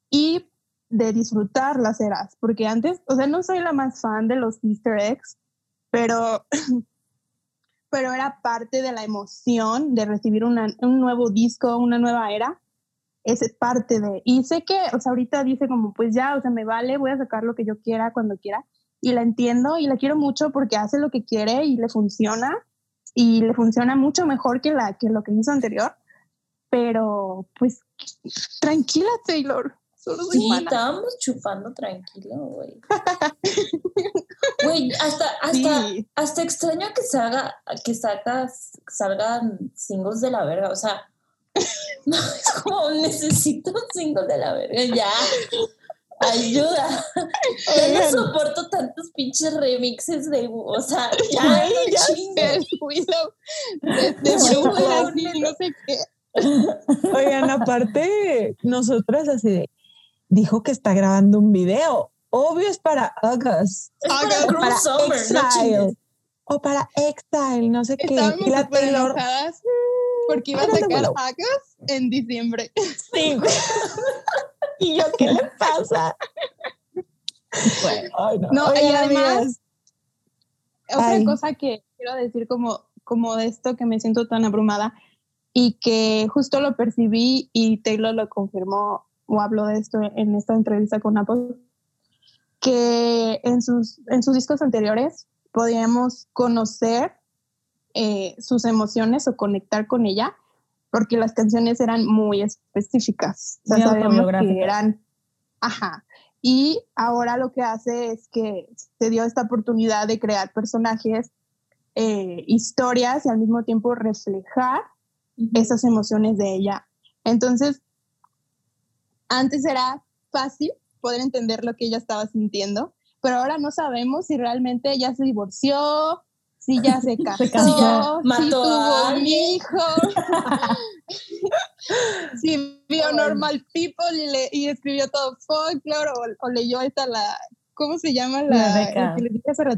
y de disfrutar las eras, porque antes, o sea, no soy la más fan de los easter eggs, pero pero era parte de la emoción de recibir una, un nuevo disco, una nueva era. Es parte de, y sé que, o sea, ahorita dice como, pues ya, o sea, me vale, voy a sacar lo que yo quiera cuando quiera. Y la entiendo y la quiero mucho porque hace lo que quiere y le funciona. Y le funciona mucho mejor que, la, que lo que hizo anterior. Pero, pues, tranquila, Taylor. Solo soy sí, estábamos chupando tranquilo, güey. Güey, hasta, hasta, sí. hasta extraño que salga, que sacas, salgan singles de la verga. O sea, no, es como necesito un single de la verga. Ya. Ayuda. Ya no soporto tantos pinches remixes de. O sea, ya, Ay, ya sé, Willow. De, de Blue, no sé qué. Oigan, aparte, nosotras así de dijo que está grabando un video. Obvio es para August. Es August, para, para Summer, Exile. No o para Exile, no sé qué. Y la Taylor. porque iba a sacar Agus en diciembre. Sí. ¿Y yo qué le pasa? Bueno, no, y además, otra cosa que quiero decir como, como de esto que me siento tan abrumada y que justo lo percibí y Taylor lo confirmó o habló de esto en esta entrevista con Apple, que en sus, en sus discos anteriores podíamos conocer eh, sus emociones o conectar con ella, porque las canciones eran muy específicas. O sea, sabíamos que eran, ajá. Y ahora lo que hace es que se dio esta oportunidad de crear personajes, eh, historias y al mismo tiempo reflejar esas emociones de ella. Entonces, antes era fácil poder entender lo que ella estaba sintiendo, pero ahora no sabemos si realmente ella se divorció, si ya se casó, mató si tuvo a un hijo, si vio Normal People y, le, y escribió todo folklore o, leyó esta la, ¿cómo se llama? La Rebeca.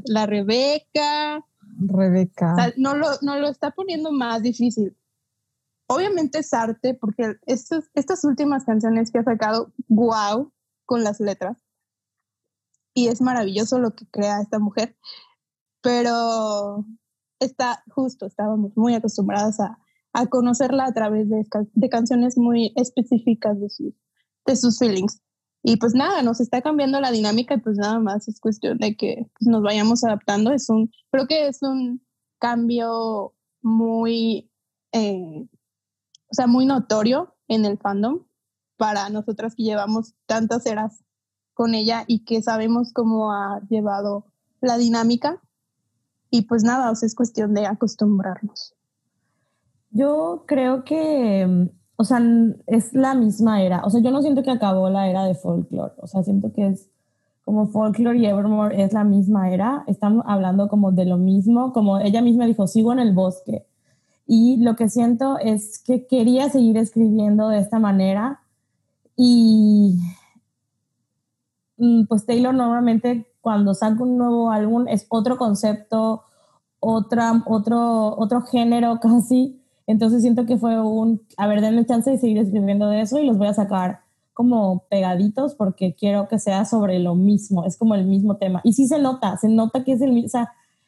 La Rebeca. Rebeca. O sea, no, lo, no lo está poniendo más difícil. Obviamente es arte, porque estos, estas últimas canciones que ha sacado, wow, con las letras. Y es maravilloso lo que crea esta mujer. Pero está justo, estábamos muy acostumbradas a, a conocerla a través de, de, canciones muy específicas de, sus de sus feelings. Y pues nada, nos está cambiando la dinámica y pues nada más es cuestión de que nos vayamos adaptando. Es un, creo que es un cambio muy eh, o sea, muy notorio en el fandom para nosotras que llevamos tantas eras con ella y que sabemos cómo ha llevado la dinámica. Y pues nada, o sea, es cuestión de acostumbrarnos. Yo creo que, o sea, es la misma era. O sea, yo no siento que acabó la era de folklore. O sea, siento que es como folklore y Evermore es la misma era. Estamos hablando como de lo mismo. Como ella misma dijo, sigo en el bosque. Y lo que siento es que quería seguir escribiendo de esta manera y mm, pues Taylor normalmente cuando saca un nuevo álbum es otro concepto, otra, otro, otro género casi. Entonces siento que fue un, a ver, denme chance de seguir escribiendo de eso y los voy a sacar como pegaditos porque quiero que sea sobre lo mismo, es como el mismo tema. Y sí se nota, se nota que es el mismo,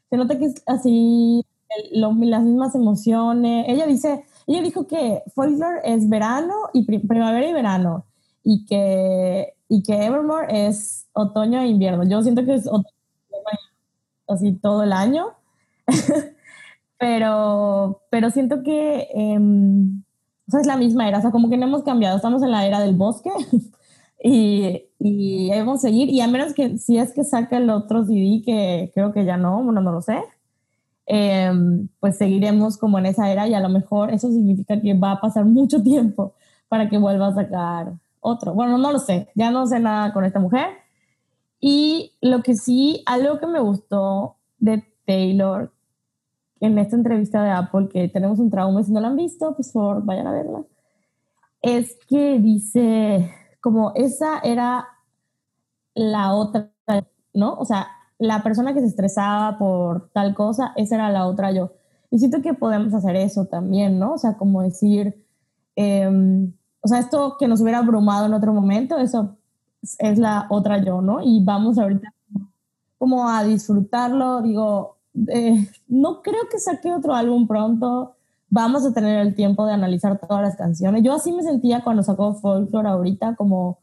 se nota que es así las mismas emociones. Ella dice, ella dijo que folklore es verano y primavera y verano y que, y que Evermore es otoño e invierno. Yo siento que es otoño así todo el año, pero, pero siento que em, es la misma era, o sea, como que no hemos cambiado, estamos en la era del bosque y, y debemos seguir, y a menos que si es que saca el otro CD, que creo que ya no, bueno, no lo sé, Em, pues seguiremos como en esa era y a lo mejor eso significa que va a pasar mucho tiempo para que vuelva a sacar otro. Bueno, no lo sé, ya no sé nada con esta mujer. Y lo que sí, algo que me gustó de Taylor en esta entrevista de Apple, que tenemos un trauma, si no la han visto, pues por favor vayan a verla, es que dice como esa era la otra, ¿no? O sea, la persona que se estresaba por tal cosa, esa era la otra yo. Y siento que podemos hacer eso también, ¿no? O sea, como decir, o sea, esto que nos hubiera abrumado en otro momento, eso es la otra yo, ¿no? Y vamos ahorita como a disfrutarlo, digo, eh, no creo que saque otro álbum pronto, vamos a tener el tiempo de analizar todas las canciones. Yo así me sentía cuando sacó Folklore ahorita, como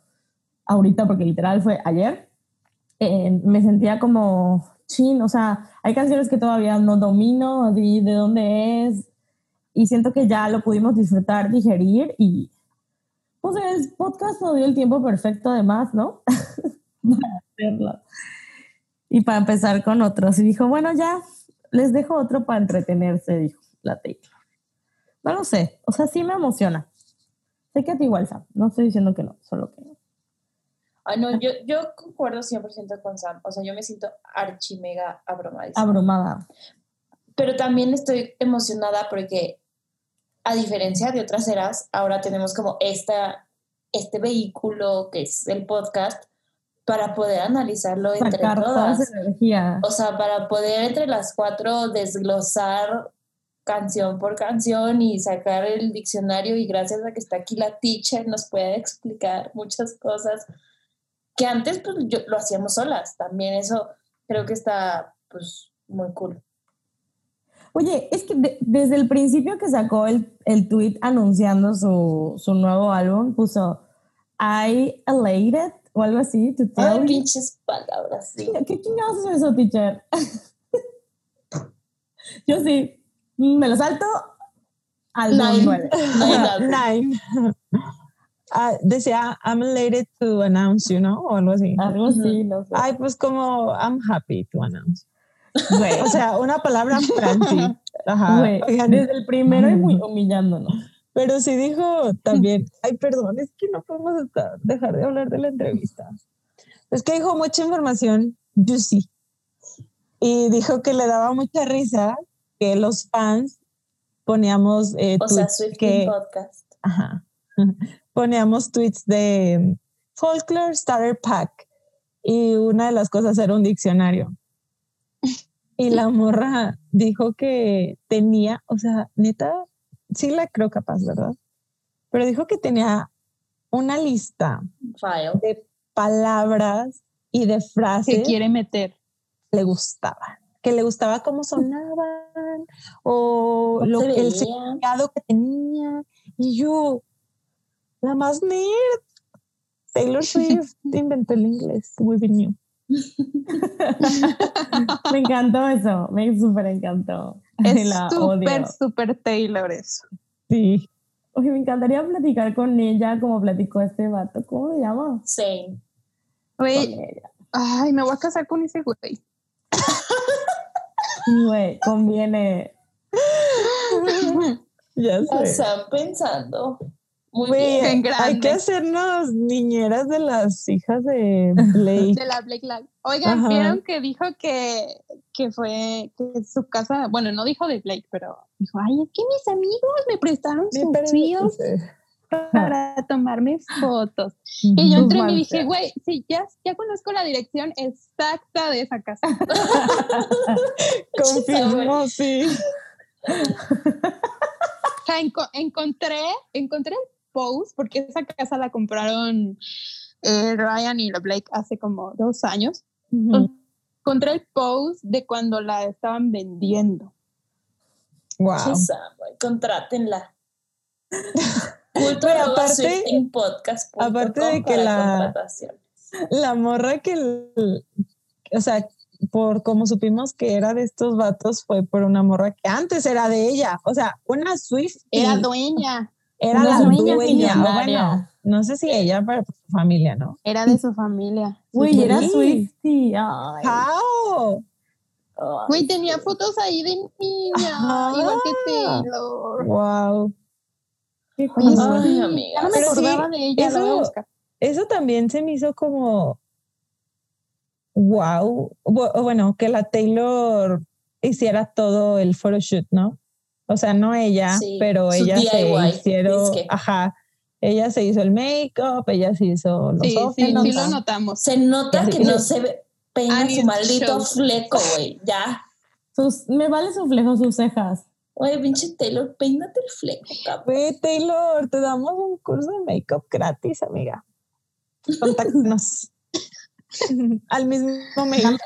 ahorita, porque literal fue ayer, eh, me sentía como chin, o sea, hay canciones que todavía no domino de, de dónde es y siento que ya lo pudimos disfrutar, digerir y pues el podcast nos dio el tiempo perfecto además, ¿no? para hacerlo. Y para empezar con otros. Y dijo, bueno, ya les dejo otro para entretenerse, dijo la tecla. No lo sé, o sea, sí me emociona. Sé que a ti igual, Sam. No estoy diciendo que no, solo que no. Ay, no, yo, yo concuerdo 100% con Sam. O sea, yo me siento archi mega abrumada. Abrumada. Pero también estoy emocionada porque, a diferencia de otras eras, ahora tenemos como esta, este vehículo que es el podcast para poder analizarlo entre todas. energía. O sea, para poder entre las cuatro desglosar canción por canción y sacar el diccionario y gracias a que está aquí la teacher nos puede explicar muchas cosas que antes pues yo, lo hacíamos solas. También eso creo que está pues muy cool. Oye, es que desde el principio que sacó el, el tweet anunciando su, su nuevo álbum, puso I elated o algo así. To Ay, pinches palabras, sí. ¿Qué chingados es eso, teacher? Yo sí, me lo salto al Nine. Nine. Nine. Ah, decía, I'm elated to announce you, ¿no? O algo así. Algo así, no sé. Ay, pues como, I'm happy to announce. Güey, o sea, una palabra fancy. Ajá. Güey, Oigan, desde el primero y muy humillándonos. Pero sí dijo también, ay, perdón, es que no podemos estar- dejar de hablar de la entrevista. Es que dijo mucha información juicy. Y dijo que le daba mucha risa que los fans poníamos eh, O sea, tweets Swift que, Podcast. ajá, poníamos tweets de Folklore Starter Pack y una de las cosas era un diccionario. Y la morra dijo que tenía, o sea, neta, sí la creo capaz, ¿verdad? Pero dijo que tenía una lista File. de palabras y de frases que quiere meter. que le gustaban, que le gustaba cómo sonaban o ¿Cómo lo, se el significado que tenía. Y yo, la más nerd, Taylor Swift inventó el inglés, we knew. Me encantó eso, me súper encantó. Es súper, súper Taylor eso. Sí. Oye, me encantaría platicar con ella como platicó este vato. ¿Cómo se llama? Güey, ella. ay, me voy a casar con ese güey. Güey, conviene. Ya sé. están pensando. Muy bien. en hay que hacernos niñeras de las hijas de Blake. De la Blake Live. Oigan, Ajá. vieron que dijo que, que fue que su casa, bueno, no dijo de Blake, pero dijo, ay, es que mis amigos me prestaron sus fields para tomarme fotos. Y yo entré y me dije, güey, sí, ya, ya conozco la dirección exacta de esa casa. Confirmo, sí. O sea, enco- encontré, encontré el post, porque esa casa la compraron eh, Ryan y la Blake hace como dos años. Encontré el post de cuando la estaban vendiendo. Wow. Contrátenla. Culto arroba aparte- swiftingpodcast.com aparte de que la-. La morra que, el- o sea, por como supimos que era de estos vatos, fue por una morra que antes era de ella. O sea, una Swift Era dueña, era la dueña. Bueno, no sé si ella, pero su familia, ¿no? era de su familia. Güey, era. Swifty. ¡How! Güey, tenía fotos ahí de niña, Ajá. igual que Taylor. Wow. qué Oye, cosa. Ay, sí, amiga. ya no me Pero sí, acordaba de ella, la voy a eso- buscar. Eso también se me hizo como wow. Bu- Bueno, que la Taylor hiciera todo el photoshoot, ¿no? O sea, no ella, Sí, pero ella se hicieron, ajá, ella se hizo el make-up, ella se hizo los Sí, ojos. sí, sí lo notamos. Se nota que no se ve- peina su maldito show. fleco, güey. Ya. Sus- me vale su flejo, sus cejas. Oye, pinche Taylor, peínate el fleco, cabrón. Güey, Taylor, te damos un curso de make-up gratis, amiga. Contáctanos. Al mismo mail.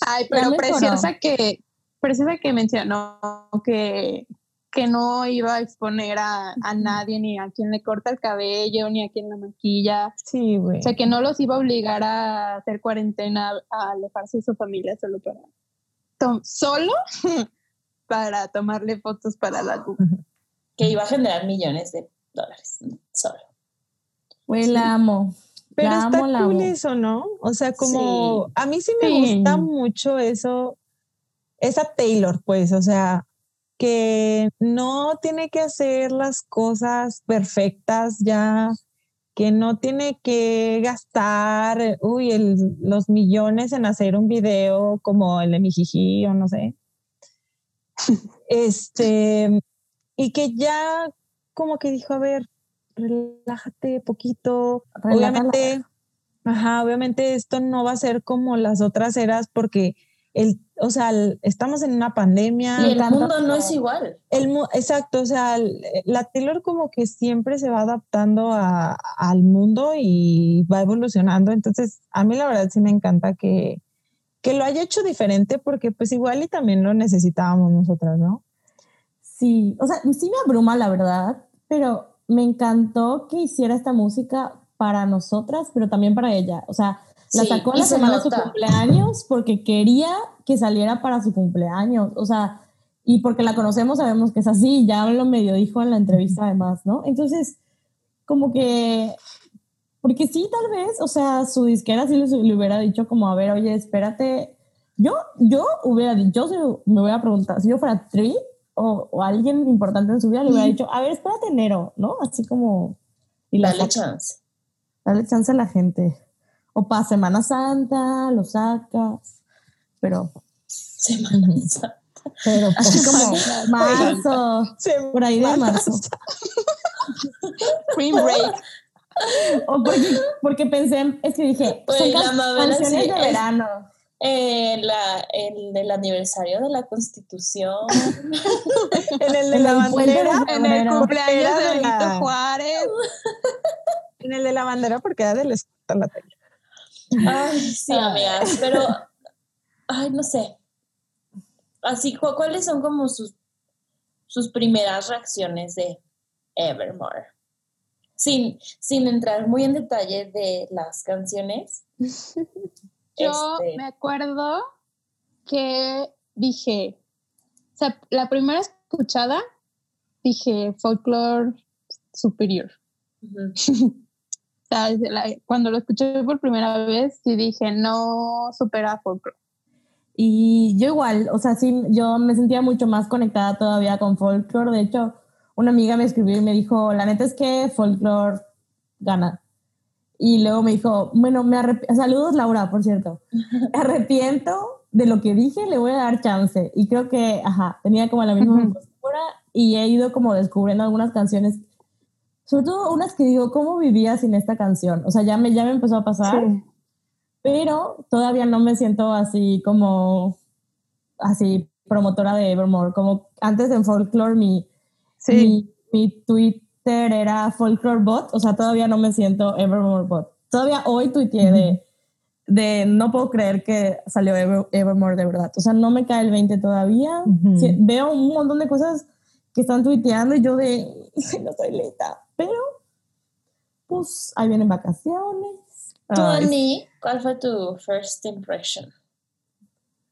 Ay, pero preciosa que, preciosa que mencionó que, que no iba a exponer a, a nadie, ni a quien le corta el cabello, ni a quien la maquilla. Sí, güey. O sea, que no los iba a obligar a hacer cuarentena, a alejarse de su familia solo para... to- solo para tomarle fotos para la Google. Que iba a generar millones de dólares. Solo. Güey, la amo. Pero La está amo, cool amo. eso, ¿no? O sea, como a mí sí me Sí. gusta mucho eso, esa Taylor, pues, o sea, que no tiene que hacer las cosas perfectas ya, que no tiene que gastar, uy, el- los millones en hacer un video como el de Mijiji o no sé. Este, y que ya como que dijo, a ver, relájate poquito, obviamente, ajá, obviamente esto no va a ser como las otras eras porque el, o sea, estamos en una pandemia. Y el mundo no es igual. El mu- exacto, o sea, la Taylor como que siempre se va adaptando a- al mundo y va evolucionando. Entonces, a mí la verdad sí me encanta que, que lo haya hecho diferente porque pues igual y también lo necesitábamos nosotras, ¿no? Sí, o sea, sí me abruma la verdad, pero me encantó que hiciera esta música para nosotras, pero también para ella. O sea, la Sí, sacó la se semana de su cumpleaños porque quería que saliera para su cumpleaños. O sea, y porque la conocemos, sabemos que es así, ya lo medio dijo en la entrevista además, ¿no? Entonces, como que, porque sí, tal vez, o sea, su disquera sí le, hubiera dicho como, a ver, oye, espérate, yo, yo hubiera dicho, yo me hubiera preguntado, si yo fuera Tri o, o alguien importante en su vida, le hubiera dicho, a ver, espérate enero, ¿no? Así como, y la Dale saca- chance. Dale chance a la gente. O para Semana Santa, lo sacas. Pero Semana Santa. pero así como marzo, por ahí de marzo. Spring break. O porque, porque pensé, en- es que dije, Pues son canciones sí de es- verano. Eh, la, el del aniversario de la Constitución. En el de En la bandera, En el cumpleaños de Benito la- Juárez. en el de la bandera porque era de la Taylor. Ay, sí, amigas, pero, ay, no sé. Así, ¿cu- ¿cuáles son como sus, sus primeras reacciones de Evermore? Sin, sin entrar muy en detalle de las canciones. Yo Este, me acuerdo que dije, o sea, la primera escuchada dije folklore superior. la- cuando lo escuché por primera vez, sí dije, no supera folklore. Y yo igual, o sea, sí, yo me sentía mucho más conectada todavía con folklore. De hecho, una amiga me escribió y me dijo, la neta es que folklore gana. Y luego me dijo, bueno, me saludos Laura, por cierto. Me arrepiento de lo que dije, le voy a dar chance. Y creo que, ajá, tenía como la misma postura y he ido como descubriendo algunas canciones, sobre todo unas que digo, ¿cómo vivía sin esta canción? O sea, ya me, ya me empezó a pasar pero todavía no me siento así como así promotora de Evermore. Como antes en Folklore mi, mi, mi Twitter era Folklore Bot, o sea, todavía no me siento Evermore Bot. Todavía hoy tuiteé de, de no puedo creer que salió Ever- Evermore de verdad. O sea, no me cae el 20 todavía. Ujú. Sí, veo un montón de cosas que están tuiteando y yo de no estoy lista, pero pues ahí vienen vacaciones. Ani, ¿cuál fue tu first impression?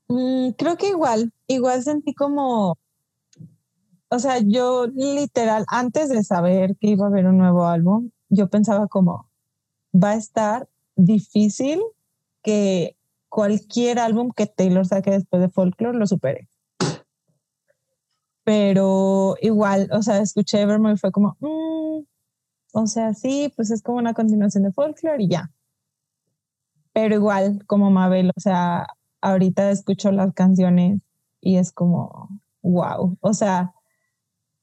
Mm, creo que igual, igual sentí como, o sea, yo literal, antes de saber que iba a haber un nuevo álbum, yo pensaba como, va a estar difícil que cualquier álbum que Taylor saque después de Folklore lo supere. Pero igual, o sea, escuché Evermore y fue como, mm, o sea, sí, pues es como una continuación de Folklore y ya. Pero igual, como Mabel, o sea, ahorita escucho las canciones y es como, wow, o sea,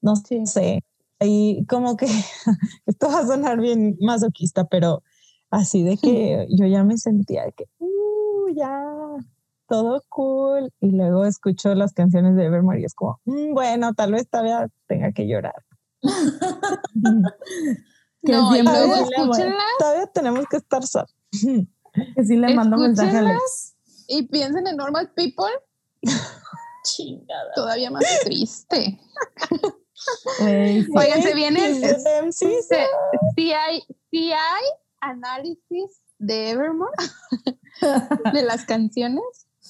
no Sí. sé, y como que esto va a sonar bien masoquista, pero así de que yo ya me sentía de que, uh, ya, todo cool, y luego escucho las canciones de Evermore y es como, "Mm, bueno, tal vez todavía tenga que llorar. Que no, y siempre luego sí le- escúchenla Todavía tenemos que estar sad. Que sí le mando mensaje a Alex. y piensen en Normal People, Chingada. todavía más triste. Sí. Oigan, se viene, Sí, sí, sí, sí hay, sí hay análisis de Evermore, de las canciones.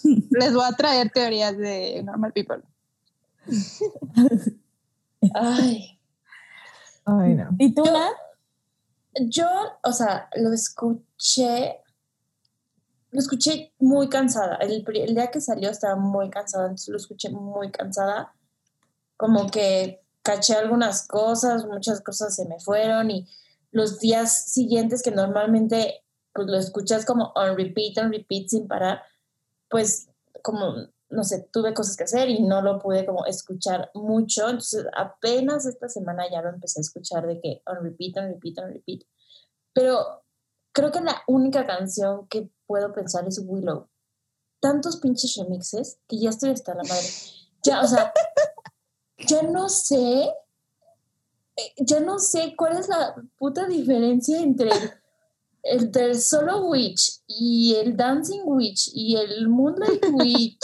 Les voy a traer teorías de Normal People. Ay. Ay, no. ¿Y tú, Nat? Yo, o sea, lo escuché, lo escuché muy cansada. El, día que salió estaba muy cansada, entonces lo escuché muy cansada. Como que caché algunas cosas, muchas cosas se me fueron y los días siguientes que normalmente pues lo escuchas como on repeat, on repeat sin parar, pues como, no sé, tuve cosas que hacer y no lo pude como escuchar mucho. Entonces apenas esta semana ya lo empecé a escuchar de que on repeat, on repeat, on repeat. Pero creo que la única canción que puedo pensar es Willow. tantos pinches remixes que ya estoy hasta la madre. Ya, o sea, ya no sé, ya no sé cuál es la puta diferencia entre el, el del Solo Witch y el Dancing Witch y el Moonlight Witch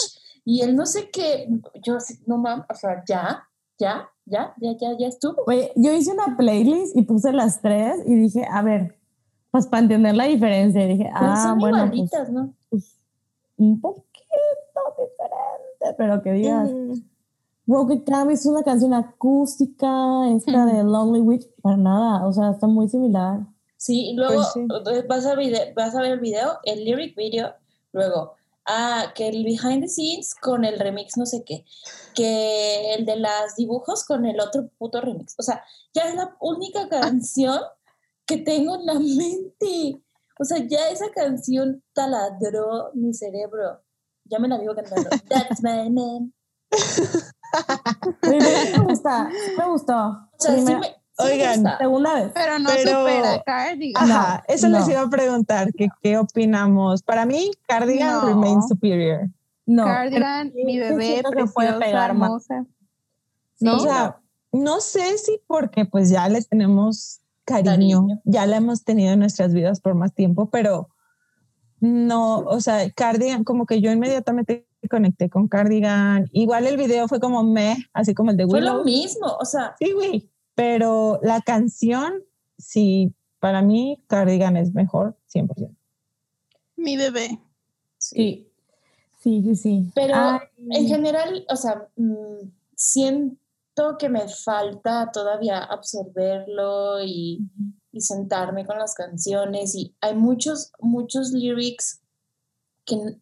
y el no sé qué. Yo, así, no mames, o sea, ya, ya, ya, ya, ya, ya estuvo. Oye, yo hice una playlist y puse las tres y dije, a ver, pues para entender la diferencia. Y dije, ah, son bueno, pues, igualitas, ¿no? un poquito diferente, pero que digas, Mm, wow, que es una canción acústica, esta de Lonely Witch, para nada, o sea, está muy similar. Sí, y luego Pues sí. Vas, a vide- vas a ver el video, el lyric video, luego, ah, que el behind the scenes con el remix no sé qué, que el de las dibujos con el otro puto remix. O sea, ya es la única canción que tengo en la mente. O sea, ya esa canción taladró mi cerebro. Ya me la vivo cantando. That's my pero me gusta, me gustó. O sea, sí Primera- me, sí me Oigan. Segunda vez. Pero no Pero- supera Cardigan. Ajá, eso les no. iba a preguntar, que qué opinamos. Para mí, Cardigan No. remains superior. No, Cardigan, pero mi sí bebé, que puede pegar más. hermosa. ¿no? o sea, no sé si porque pues ya le tenemos cariño, Cariño. ya la hemos tenido en nuestras vidas por más tiempo, pero no, o sea, Cardigan, como que yo inmediatamente conecté con Cardigan. Igual el video fue como me, así como el de Fue Willow. lo mismo. O sea, Sí, güey, pero la canción, sí, para mí Cardigan es mejor, 100%. Mi bebé. Sí, sí, sí, sí. Pero Ay, En general, o sea, mm, siento que me falta todavía absorberlo y, y sentarme con las canciones y hay muchos, muchos lyrics que,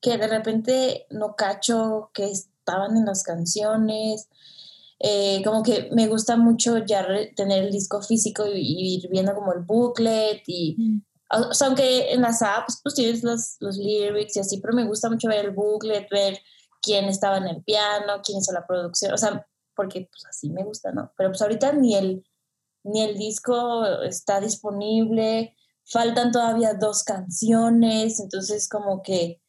que de repente no cacho que estaban en las canciones. Eh, como que me gusta mucho ya tener el disco físico y, y ir viendo como el booklet y o sea, aunque en las apps pues tienes los, los lyrics y así, pero me gusta mucho ver el booklet, ver quién estaba en el piano, quién hizo la producción, o sea, porque pues así me gusta, ¿no? Pero pues ahorita ni el, ni el disco está disponible, faltan todavía dos canciones, entonces como que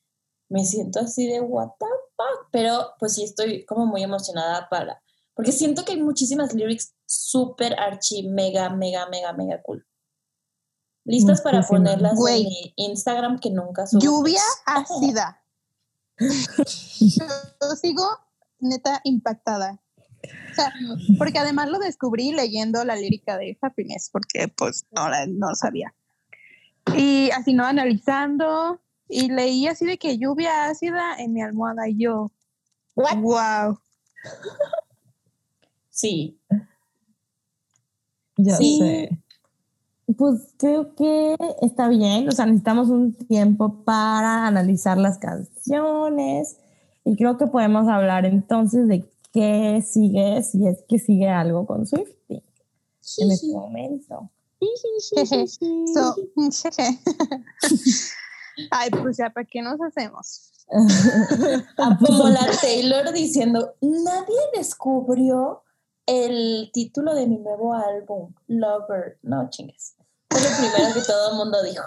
me siento así de what the fuck, pero pues sí estoy como muy emocionada para, porque siento que hay muchísimas lyrics súper archi, mega, mega, mega, mega cool. Listas para ponerlas Güey. en mi Instagram que nunca subo. Lluvia ácida. Yo sigo neta impactada. O sea, porque además lo descubrí leyendo la lírica de Happiness, porque pues no, la- no lo sabía. Y así no analizando, y leí así de que lluvia ácida en mi almohada y yo, What? wow. Sí, Ya Sí. sé. Pues creo que está bien, o sea, necesitamos un tiempo para analizar las canciones y creo que podemos hablar entonces de qué sigue, si es que sigue algo con Swifty en este momento. So. Ay, pues ya, ¿para qué nos hacemos? Ah, pues, como la Taylor diciendo, nadie descubrió el título de mi nuevo álbum, Lover. No chingues. Fue lo primero que todo el mundo dijo.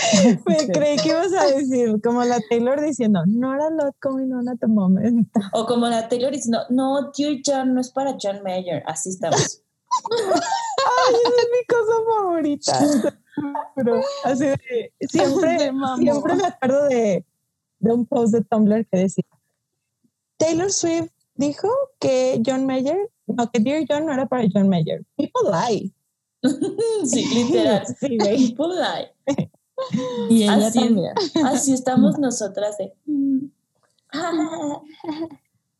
Me creí que ibas a decir, como la Taylor diciendo, not a lot going on at the moment. O como la Taylor diciendo, no, Dear John no es para John Mayer. Así estamos. Ay, esa es mi cosa favorita. Pero así de, siempre, siempre me acuerdo de, de un post de Tumblr que decía, Taylor Swift dijo que John Mayer, no, que Dear John no era para John Mayer. People lie. Sí, literal. Sí, güey. People lie. y ella Así es. también. Así estamos nosotras de. mm,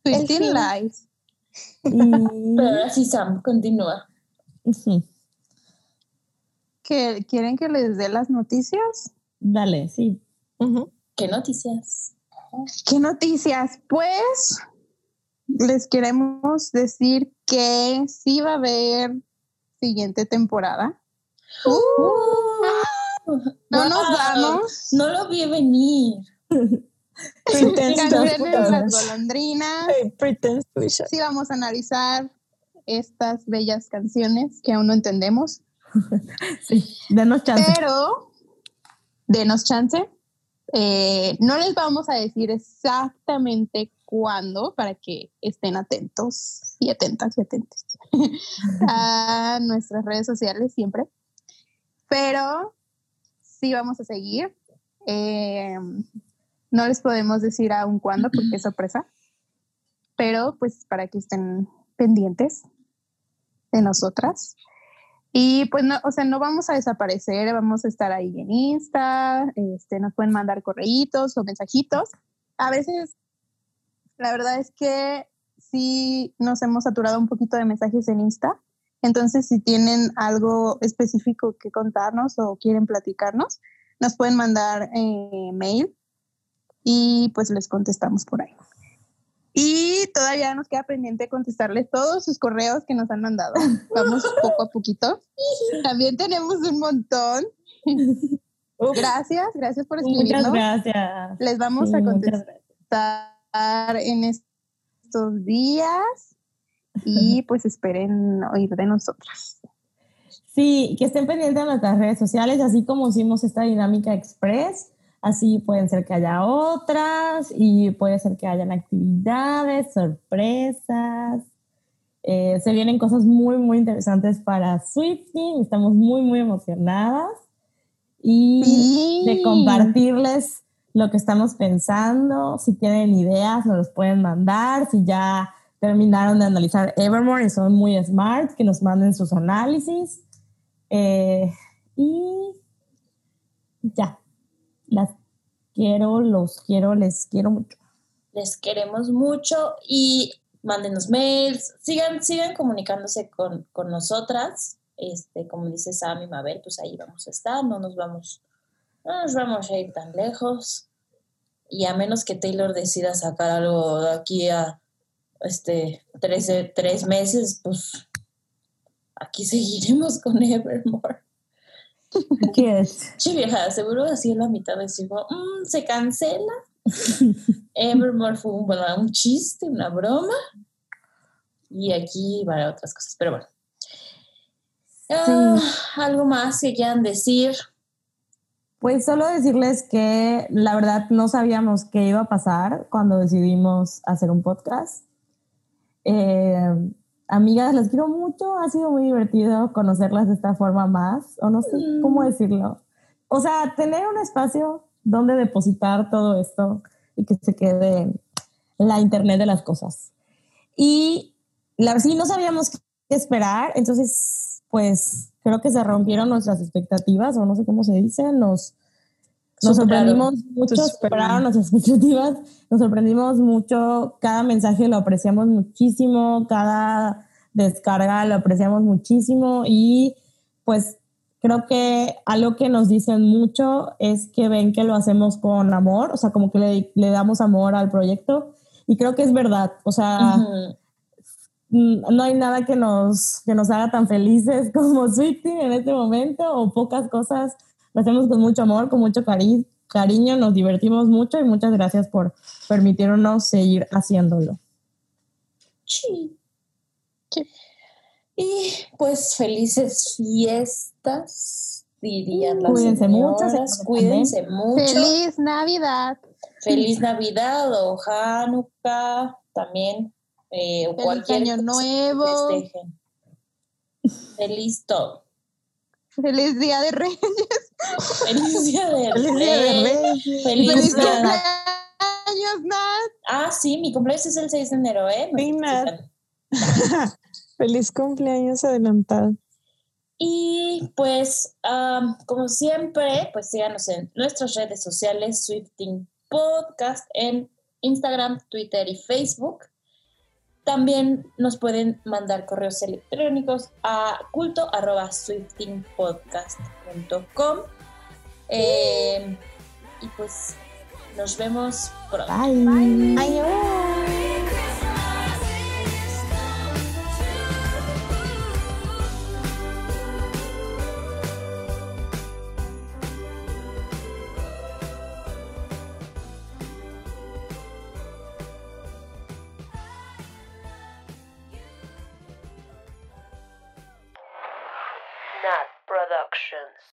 Swiftie fin. Lies. Pero ahora sí, Sam, continúa. sí, ¿Que, ¿Quieren que les dé las noticias? dale, sí. ¿Qué noticias? ¿Qué noticias? Pues les queremos decir que sí va a haber siguiente temporada. No nos Wow, vamos. No lo vi venir. Las golondrinas. Us. Sí vamos a analizar estas bellas canciones que aún no entendemos. Sí, denos chance. Pero denos chance. Eh, no les vamos a decir exactamente cuándo para que estén atentos y atentas y atentos a nuestras redes sociales siempre. Pero sí vamos a seguir. Eh, no les podemos decir aún cuándo porque es sorpresa, pero pues para que estén pendientes de nosotras. Y pues no, o sea, no vamos a desaparecer, vamos a estar ahí en Insta, este, nos pueden mandar correitos o mensajitos. A veces, la verdad es que sí nos hemos saturado un poquito de mensajes en Insta. Entonces, si tienen algo específico que contarnos o quieren platicarnos, nos pueden mandar eh, mail y pues les contestamos por ahí. Y todavía nos queda pendiente contestarles todos sus correos que nos han mandado. Vamos poco a poquito. También tenemos un montón. Gracias, gracias por escribirnos. Muchas gracias. Les vamos a contestar en estos días y pues esperen oír de nosotras. Sí, que estén pendientes de nuestras redes sociales, así como hicimos esta dinámica express Así pueden ser que haya otras y puede ser que hayan actividades, sorpresas. Eh, se vienen cosas muy, muy interesantes para Swifting. Estamos muy, muy emocionadas. Y de compartirles lo que estamos pensando. Si tienen ideas, nos los pueden mandar. Si ya terminaron de analizar Evermore y son muy smart, que nos manden sus análisis. Eh, y ya, las quiero, los quiero, les quiero mucho. Les queremos mucho y mándenos mails, sigan, sigan comunicándose con, nosotras. Este, como dice Sam y Mabel, pues ahí vamos a estar, no nos vamos, no nos vamos a ir tan lejos. Y a menos que Taylor decida sacar algo de aquí a este, tres, tres meses, pues aquí seguiremos con Evermore. ¿Qué es? Sí, vieja, seguro así en la mitad decimos, mmm, se cancela. Evermore fue un, bueno, un chiste, una broma. Y aquí van otras cosas, pero bueno. Ah, ¿Algo más que quieran decir? Pues solo decirles que la verdad no sabíamos qué iba a pasar cuando decidimos hacer un podcast. Eh, amigas, las quiero mucho, ha sido muy divertido conocerlas de esta forma más, o no sé cómo mm. decirlo. O sea, tener un espacio donde depositar todo esto y que se quede la internet de las cosas. Y la verdad, sí, no sabíamos qué esperar, entonces, pues creo que se rompieron nuestras expectativas, o no sé cómo se dice, nos, nos sorprendimos mucho, superaron. nuestras expectativas, nos sorprendimos mucho, cada mensaje lo apreciamos muchísimo, cada descarga lo apreciamos muchísimo y pues creo que algo que nos dicen mucho es que ven que lo hacemos con amor, o sea, como que le, le damos amor al proyecto y creo que es verdad, o sea, no hay nada que nos, que nos haga tan felices como Sweetie en este momento o pocas cosas lo hacemos con mucho amor, con mucho cari cariño, nos divertimos mucho y muchas gracias por permitirnos seguir haciéndolo. Sí. Y pues felices fiestas, dirían las cuídense mucho, cuídense mucho. Feliz Navidad. Feliz Navidad o Hanukkah también. Eh, o Feliz Año Nuevo. Feliz todo. Feliz Día de Reyes. Feliz Día de Reyes. Feliz, Feliz, Feliz cumpleaños, Nat. Ah, sí, mi cumpleaños es el 6 de enero, ¿eh? Sí, Nat. Feliz cumpleaños adelantado. Y pues, como siempre, pues síganos en nuestras redes sociales, Swifting Podcast, en Instagram, Twitter y Facebook. También nos pueden mandar correos electrónicos a culto.swiftingpodcast.com. Eh, y pues nos vemos pronto. Bye. Adiós.